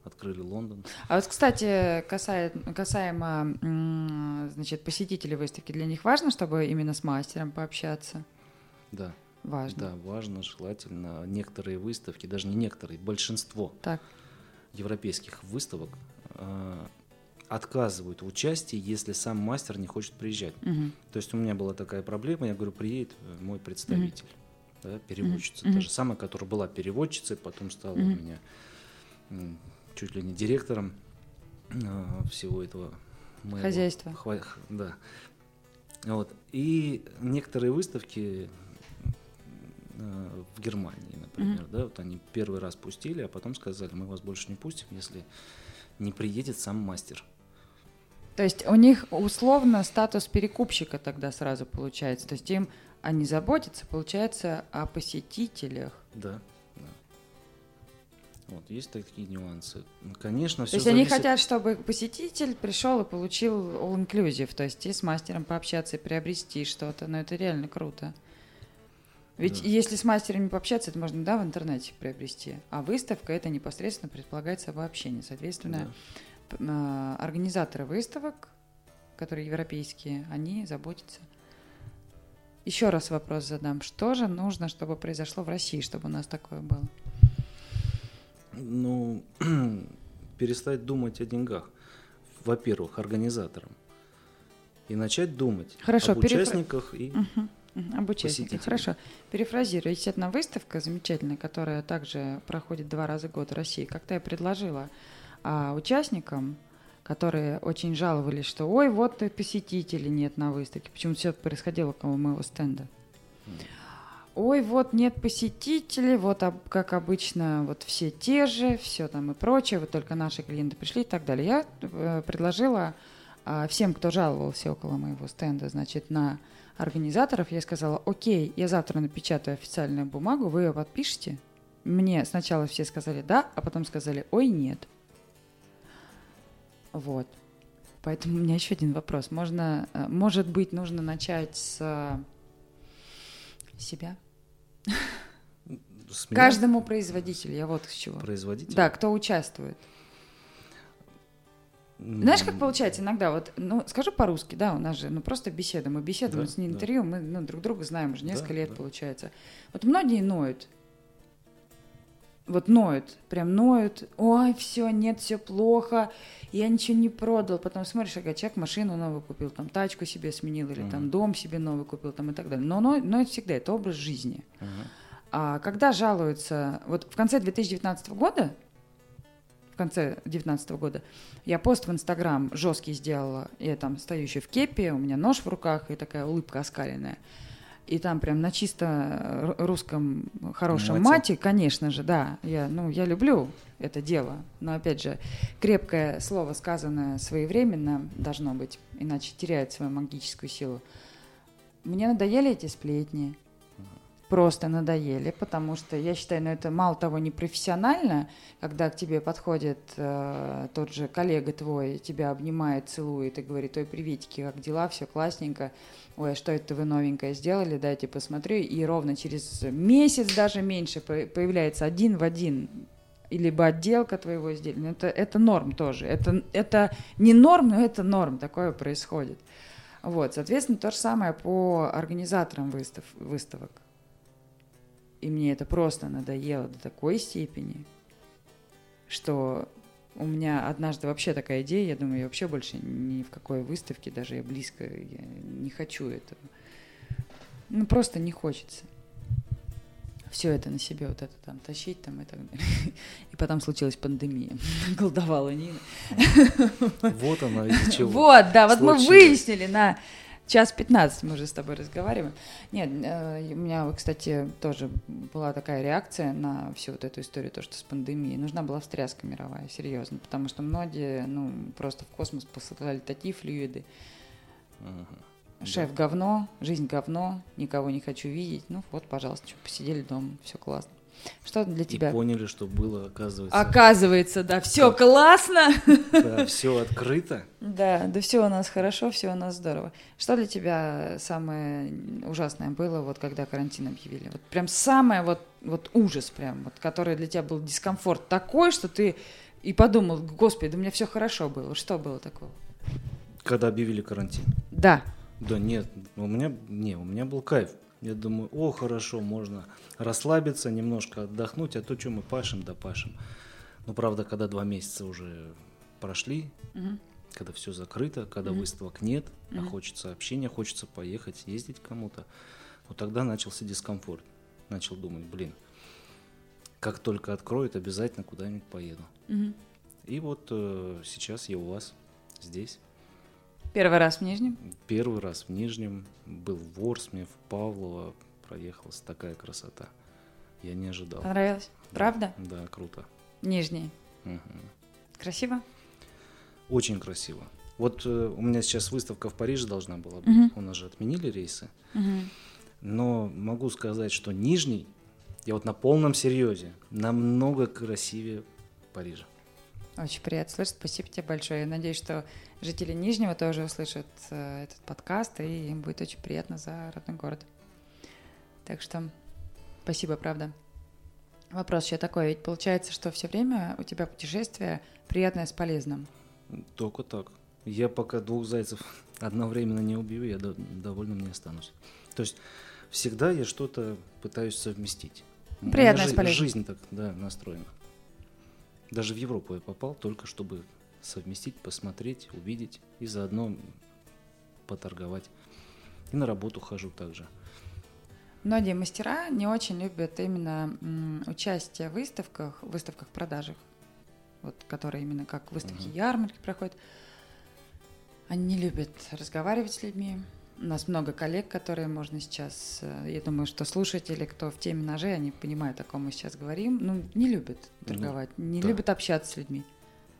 Открыли Лондон. А вот, кстати, касаемо, касаемо значит, посетителей выставки, для них важно, чтобы именно с мастером пообщаться? Да. Важно. Да, важно, желательно. Некоторые выставки, даже не некоторые, большинство так. европейских выставок э, отказывают в участии, если сам мастер не хочет приезжать. Угу. То есть у меня была такая проблема, я говорю, приедет э, мой представитель. Угу да, переводчица, mm-hmm. та же самая, которая была переводчицей, потом стала mm-hmm. у меня чуть ли не директором э, всего этого моего хозяйства. Хва- да. Вот. И некоторые выставки э, в Германии, например, mm-hmm. да, вот они первый раз пустили, а потом сказали, мы вас больше не пустим, если не приедет сам мастер. То есть у них условно статус перекупщика тогда сразу получается. То есть им они заботятся, получается, о посетителях. Да. Вот, есть такие нюансы. Конечно, все То есть зависит... они хотят, чтобы посетитель пришел и получил all-inclusive, то есть и с мастером пообщаться и приобрести что-то, но это реально круто. Ведь да. если с мастером не пообщаться, это можно, да, в интернете приобрести. А выставка это непосредственно предполагает собой общение. Соответственно, да. А, организаторы выставок, которые европейские, они заботятся. Еще раз вопрос задам. Что же нужно, чтобы произошло в России, чтобы у нас такое было? Ну, перестать думать о деньгах. Во-первых, организаторам. И начать думать Хорошо, об перефра... участниках и угу, об участниках. Хорошо. Перефразирую. Есть одна выставка замечательная, которая также проходит два раза в год в России. Как-то я предложила а, участникам, которые очень жаловались, что ой, вот посетителей нет на выставке. Почему все происходило около моего стенда ой, вот нет посетителей, вот как обычно, вот все те же, все там и прочее, вот только наши клиенты пришли и так далее. Я э, предложила а, всем, кто жаловался около моего стенда, значит, на организаторов, я сказала, окей, я завтра напечатаю официальную бумагу, вы ее подпишете. Мне сначала все сказали да, а потом сказали, ой, нет. Вот. Поэтому у меня еще один вопрос. Можно, э, может быть, нужно начать с себя? С Каждому производителю, я вот с чего. Производитель? Да, кто участвует. Знаешь, как получается иногда, вот, ну, скажу по-русски, да, у нас же, ну, просто беседа, мы беседуем, да, с не интервью, да. мы ну, друг друга знаем уже несколько да, лет, да. получается. Вот многие ноют, вот ноют, прям ноют, ой, все, нет, все плохо, я ничего не продал, потом смотришь, ага, человек машину новую купил, там, тачку себе сменил, или uh-huh. там, дом себе новый купил, там, и так далее. Но ноют всегда, это образ жизни. Uh-huh. А когда жалуются, вот в конце 2019 года, в конце 19 года, я пост в Инстаграм жесткий сделала. Я там стою еще в кепе, у меня нож в руках и такая улыбка оскаленная. И там прям на чисто русском хорошем мате, мате конечно же, да. Я, ну, я люблю это дело. Но, опять же, крепкое слово, сказанное своевременно, должно быть, иначе теряет свою магическую силу. Мне надоели эти сплетни просто надоели, потому что я считаю, ну это мало того непрофессионально, когда к тебе подходит э, тот же коллега твой, тебя обнимает, целует и говорит, ой, приветики, как дела, все классненько, ой, а что это вы новенькое сделали, дайте посмотрю, и ровно через месяц, даже меньше, появляется один в один либо отделка твоего изделия, ну, это, это норм тоже, это, это не норм, но это норм, такое происходит. Вот, соответственно, то же самое по организаторам выстав, выставок и мне это просто надоело до такой степени, что у меня однажды вообще такая идея, я думаю, я вообще больше ни в какой выставке, даже я близко, я не хочу этого. Ну, просто не хочется. Все это на себе вот это там тащить там и так далее. И потом случилась пандемия. Голдовала Нина. Вот она из чего. Вот, да, вот мы выяснили на час 15 мы уже с тобой разговариваем. Нет, э, у меня, кстати, тоже была такая реакция на всю вот эту историю, то, что с пандемией. Нужна была встряска мировая, серьезно, потому что многие, ну, просто в космос посылали такие флюиды. Ага. Шеф да. говно, жизнь говно, никого не хочу видеть. Ну вот, пожалуйста, что, посидели дома, все классно. Что для тебя? И поняли, что было, оказывается. Оказывается, да, все да. классно. Да, все открыто. Да, да все у нас хорошо, все у нас здорово. Что для тебя самое ужасное было, вот когда карантин объявили? Вот прям самое вот, вот ужас прям, вот, который для тебя был дискомфорт такой, что ты и подумал, господи, да у меня все хорошо было. Что было такого? Когда объявили карантин? Да. Да нет, у меня, не, у меня был кайф. Я думаю, о, хорошо, можно расслабиться, немножко отдохнуть, а то, что мы пашем, да пашем. Но правда, когда два месяца уже прошли, угу. когда все закрыто, когда угу. выставок нет, угу. а хочется общения, хочется поехать, ездить кому-то, вот тогда начался дискомфорт. Начал думать, блин, как только откроют, обязательно куда-нибудь поеду. Угу. И вот э, сейчас я у вас здесь. Первый раз в Нижнем? Первый раз в Нижнем. Был в Ворсме, в Павлово. Проехалась такая красота. Я не ожидал. Понравилось? Да. Правда? Да, круто. Нижний. Угу. Красиво? Очень красиво. Вот э, у меня сейчас выставка в Париже должна была быть. Угу. У нас же отменили рейсы. Угу. Но могу сказать, что Нижний, я вот на полном серьезе, намного красивее Парижа. Очень приятно слышать. Спасибо тебе большое. Я надеюсь, что жители Нижнего тоже услышат э, этот подкаст, и им будет очень приятно за родной город. Так что спасибо, правда. Вопрос еще такой. Ведь получается, что все время у тебя путешествие приятное с полезным. Только так. Я пока двух зайцев одновременно не убью, я довольным не останусь. То есть всегда я что-то пытаюсь совместить. Приятное с полезным. Жизнь так, да, настроена. Даже в Европу я попал только чтобы совместить, посмотреть, увидеть и заодно поторговать. И на работу хожу также. Многие мастера не очень любят именно участие в выставках, выставках продажах, вот, которые именно как выставки, угу. ярмарки проходят. Они не любят разговаривать с людьми, у нас много коллег, которые можно сейчас, э, я думаю, что слушатели, кто в теме ножей, они понимают, о ком мы сейчас говорим, ну, не любят торговать, ну, не да. любят общаться с людьми.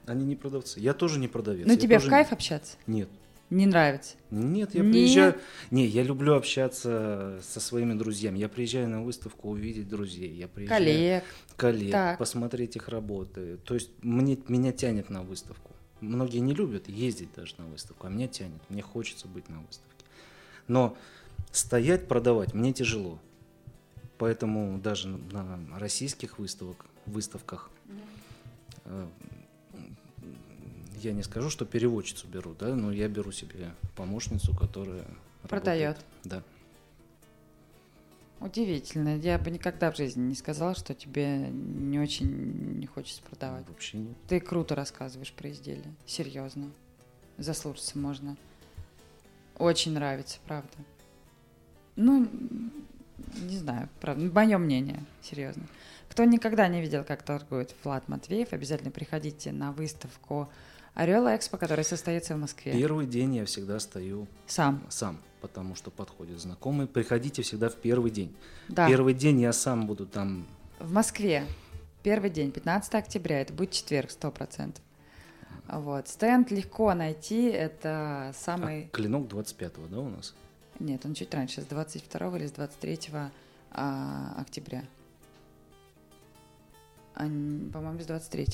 Они не продавцы. Я тоже не продавец. Но я тебе в кайф общаться? Нет. Не нравится? Нет, я Нет. приезжаю... Не, я люблю общаться со своими друзьями. Я приезжаю на выставку увидеть друзей. Я приезжаю... Коллег. Коллег, так. посмотреть их работы. То есть мне, меня тянет на выставку. Многие не любят ездить даже на выставку, а меня тянет. Мне хочется быть на выставке. Но стоять, продавать мне тяжело. Поэтому даже на российских выставок, выставках э, я не скажу, что переводчицу беру, да, но я беру себе помощницу, которая продает. Да. Удивительно. Я бы никогда в жизни не сказала, что тебе не очень не хочется продавать. Вообще нет. Ты круто рассказываешь про изделия. Серьезно. Заслушаться можно. Очень нравится, правда. Ну, не знаю, правда, мое мнение, серьезно. Кто никогда не видел, как торгует Влад Матвеев, обязательно приходите на выставку Орел Экспо, которая состоится в Москве. Первый день я всегда стою Сам. сам, потому что подходят знакомые. Приходите всегда в первый день. Да. Первый день я сам буду там. В Москве. Первый день, 15 октября, это будет четверг, 100%. Вот. Стенд легко найти, это самый... А, клинок 25-го, да, у нас? Нет, он чуть раньше, с 22 или с 23 а, октября. А, по-моему, с 23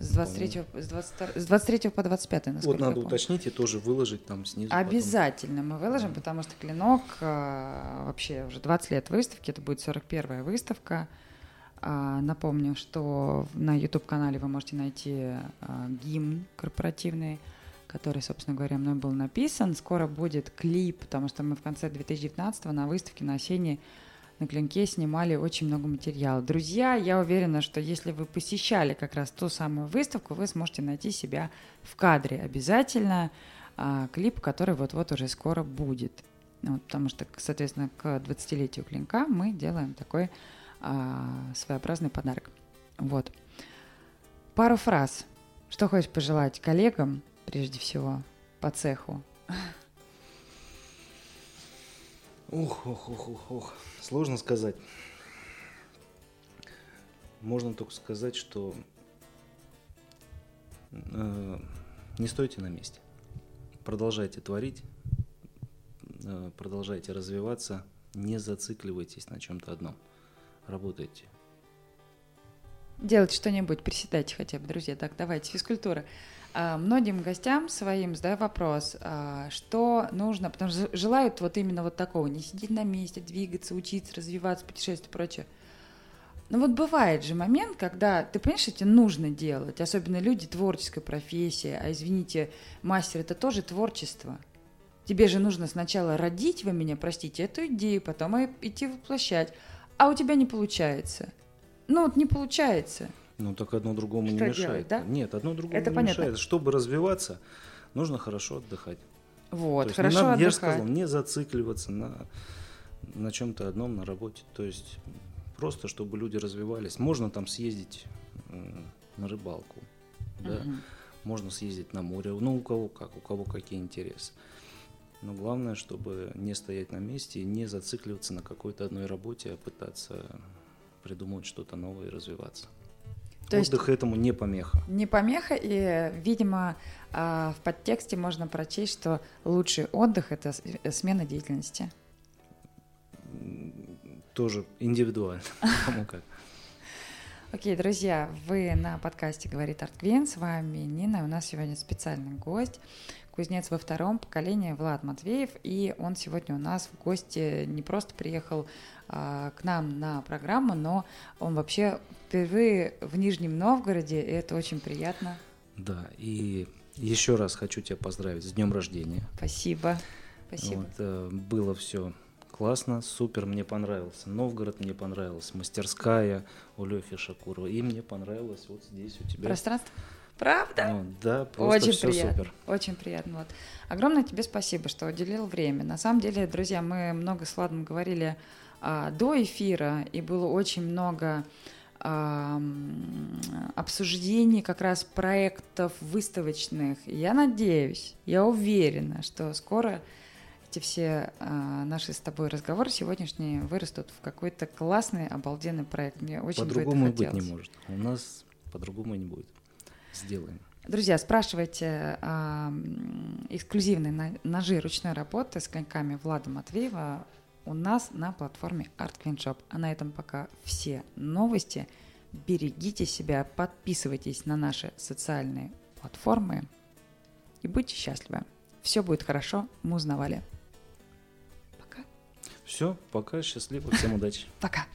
С 23, с 22, с 23 по 25, насколько вот надо уточнить и тоже выложить там снизу. потом. Обязательно мы выложим, потому что клинок а, вообще уже 20 лет выставки, это будет 41 выставка. А, напомню, что на YouTube-канале вы можете найти а, гимн корпоративный, который, собственно говоря, мной был написан. Скоро будет клип, потому что мы в конце 2019 на выставке на осенней на клинке снимали очень много материала. Друзья, я уверена, что если вы посещали как раз ту самую выставку, вы сможете найти себя в кадре обязательно. а, клип, который вот-вот уже скоро будет. Вот, потому что, соответственно, к 20-летию клинка мы делаем такой своеобразный подарок. Вот. Пару фраз. Что хочешь пожелать коллегам, прежде всего, по цеху? Ух, ух, ух, ух, ух. Сложно сказать. Можно только сказать, что э, не стойте на месте. Продолжайте творить, э, продолжайте развиваться, не зацикливайтесь на чем-то одном. Работайте. Делать что-нибудь, приседайте хотя бы, друзья. Так, давайте, физкультура. А, многим гостям своим задаю вопрос, а, что нужно, потому что желают вот именно вот такого, не сидеть на месте, двигаться, учиться, развиваться, путешествовать и прочее. Но вот бывает же момент, когда ты понимаешь, что тебе нужно делать, особенно люди творческой профессии, а извините, мастер это тоже творчество. Тебе же нужно сначала родить, вы меня простите, эту идею, потом и- идти воплощать, а у тебя не получается. Ну вот не получается. Ну так одно другому не Что мешает. делать, да? Нет, одно другому Это не понятно. мешает. Чтобы развиваться, нужно хорошо отдыхать. Вот, То хорошо не надо, я же отдыхать. сказал, не зацикливаться на, на чем-то одном на работе. То есть просто, чтобы люди развивались. Можно там съездить на рыбалку, да? Мгм. можно съездить на море. Ну, у кого как, у кого какие интересы. Но главное, чтобы не стоять на месте и не зацикливаться на какой-то одной работе, а пытаться придумать что-то новое и развиваться. То есть- Отдых этому не помеха. Не помеха, и, видимо, а, в подтексте можно прочесть, что лучший отдых – это э, смена деятельности. Тоже индивидуально. Кому как. Окей, друзья, вы на подкасте «Говорит Артквин», с вами Нина, и у нас сегодня специальный гость, кузнец во втором поколении Влад Матвеев, и он сегодня у нас в гости не просто приехал а, к нам на программу, но он вообще впервые в Нижнем Новгороде, и это очень приятно. Да, и еще раз хочу тебя поздравить с днем рождения. Спасибо. Спасибо. Вот, э, было все классно, супер, мне понравился. Новгород мне понравился, мастерская у Лехи Шакурова. И мне понравилось вот здесь у тебя. Пространство? Правда? Ну, да, просто Очень все приятно. супер. Очень приятно. Вот. Огромное тебе спасибо, что уделил время. На самом деле, друзья, мы много с Владом говорили а, до эфира, и было очень много а, обсуждений как раз проектов выставочных. Я надеюсь, я уверена, что скоро эти все а, наши с тобой разговоры сегодняшние вырастут в какой-то классный, обалденный проект. Мне очень бы По-другому и быть не может. У нас по-другому не будет. Сделаем. Друзья, спрашивайте м, эксклюзивные ножи ручной работы с клинками Влада Матвеева у нас на платформе Art Queen Shop. А на этом пока все новости. Берегите себя, подписывайтесь на наши социальные платформы и будьте счастливы. Все будет хорошо, мы узнавали. Пока. Все, пока, счастливо, всем удачи. Пока.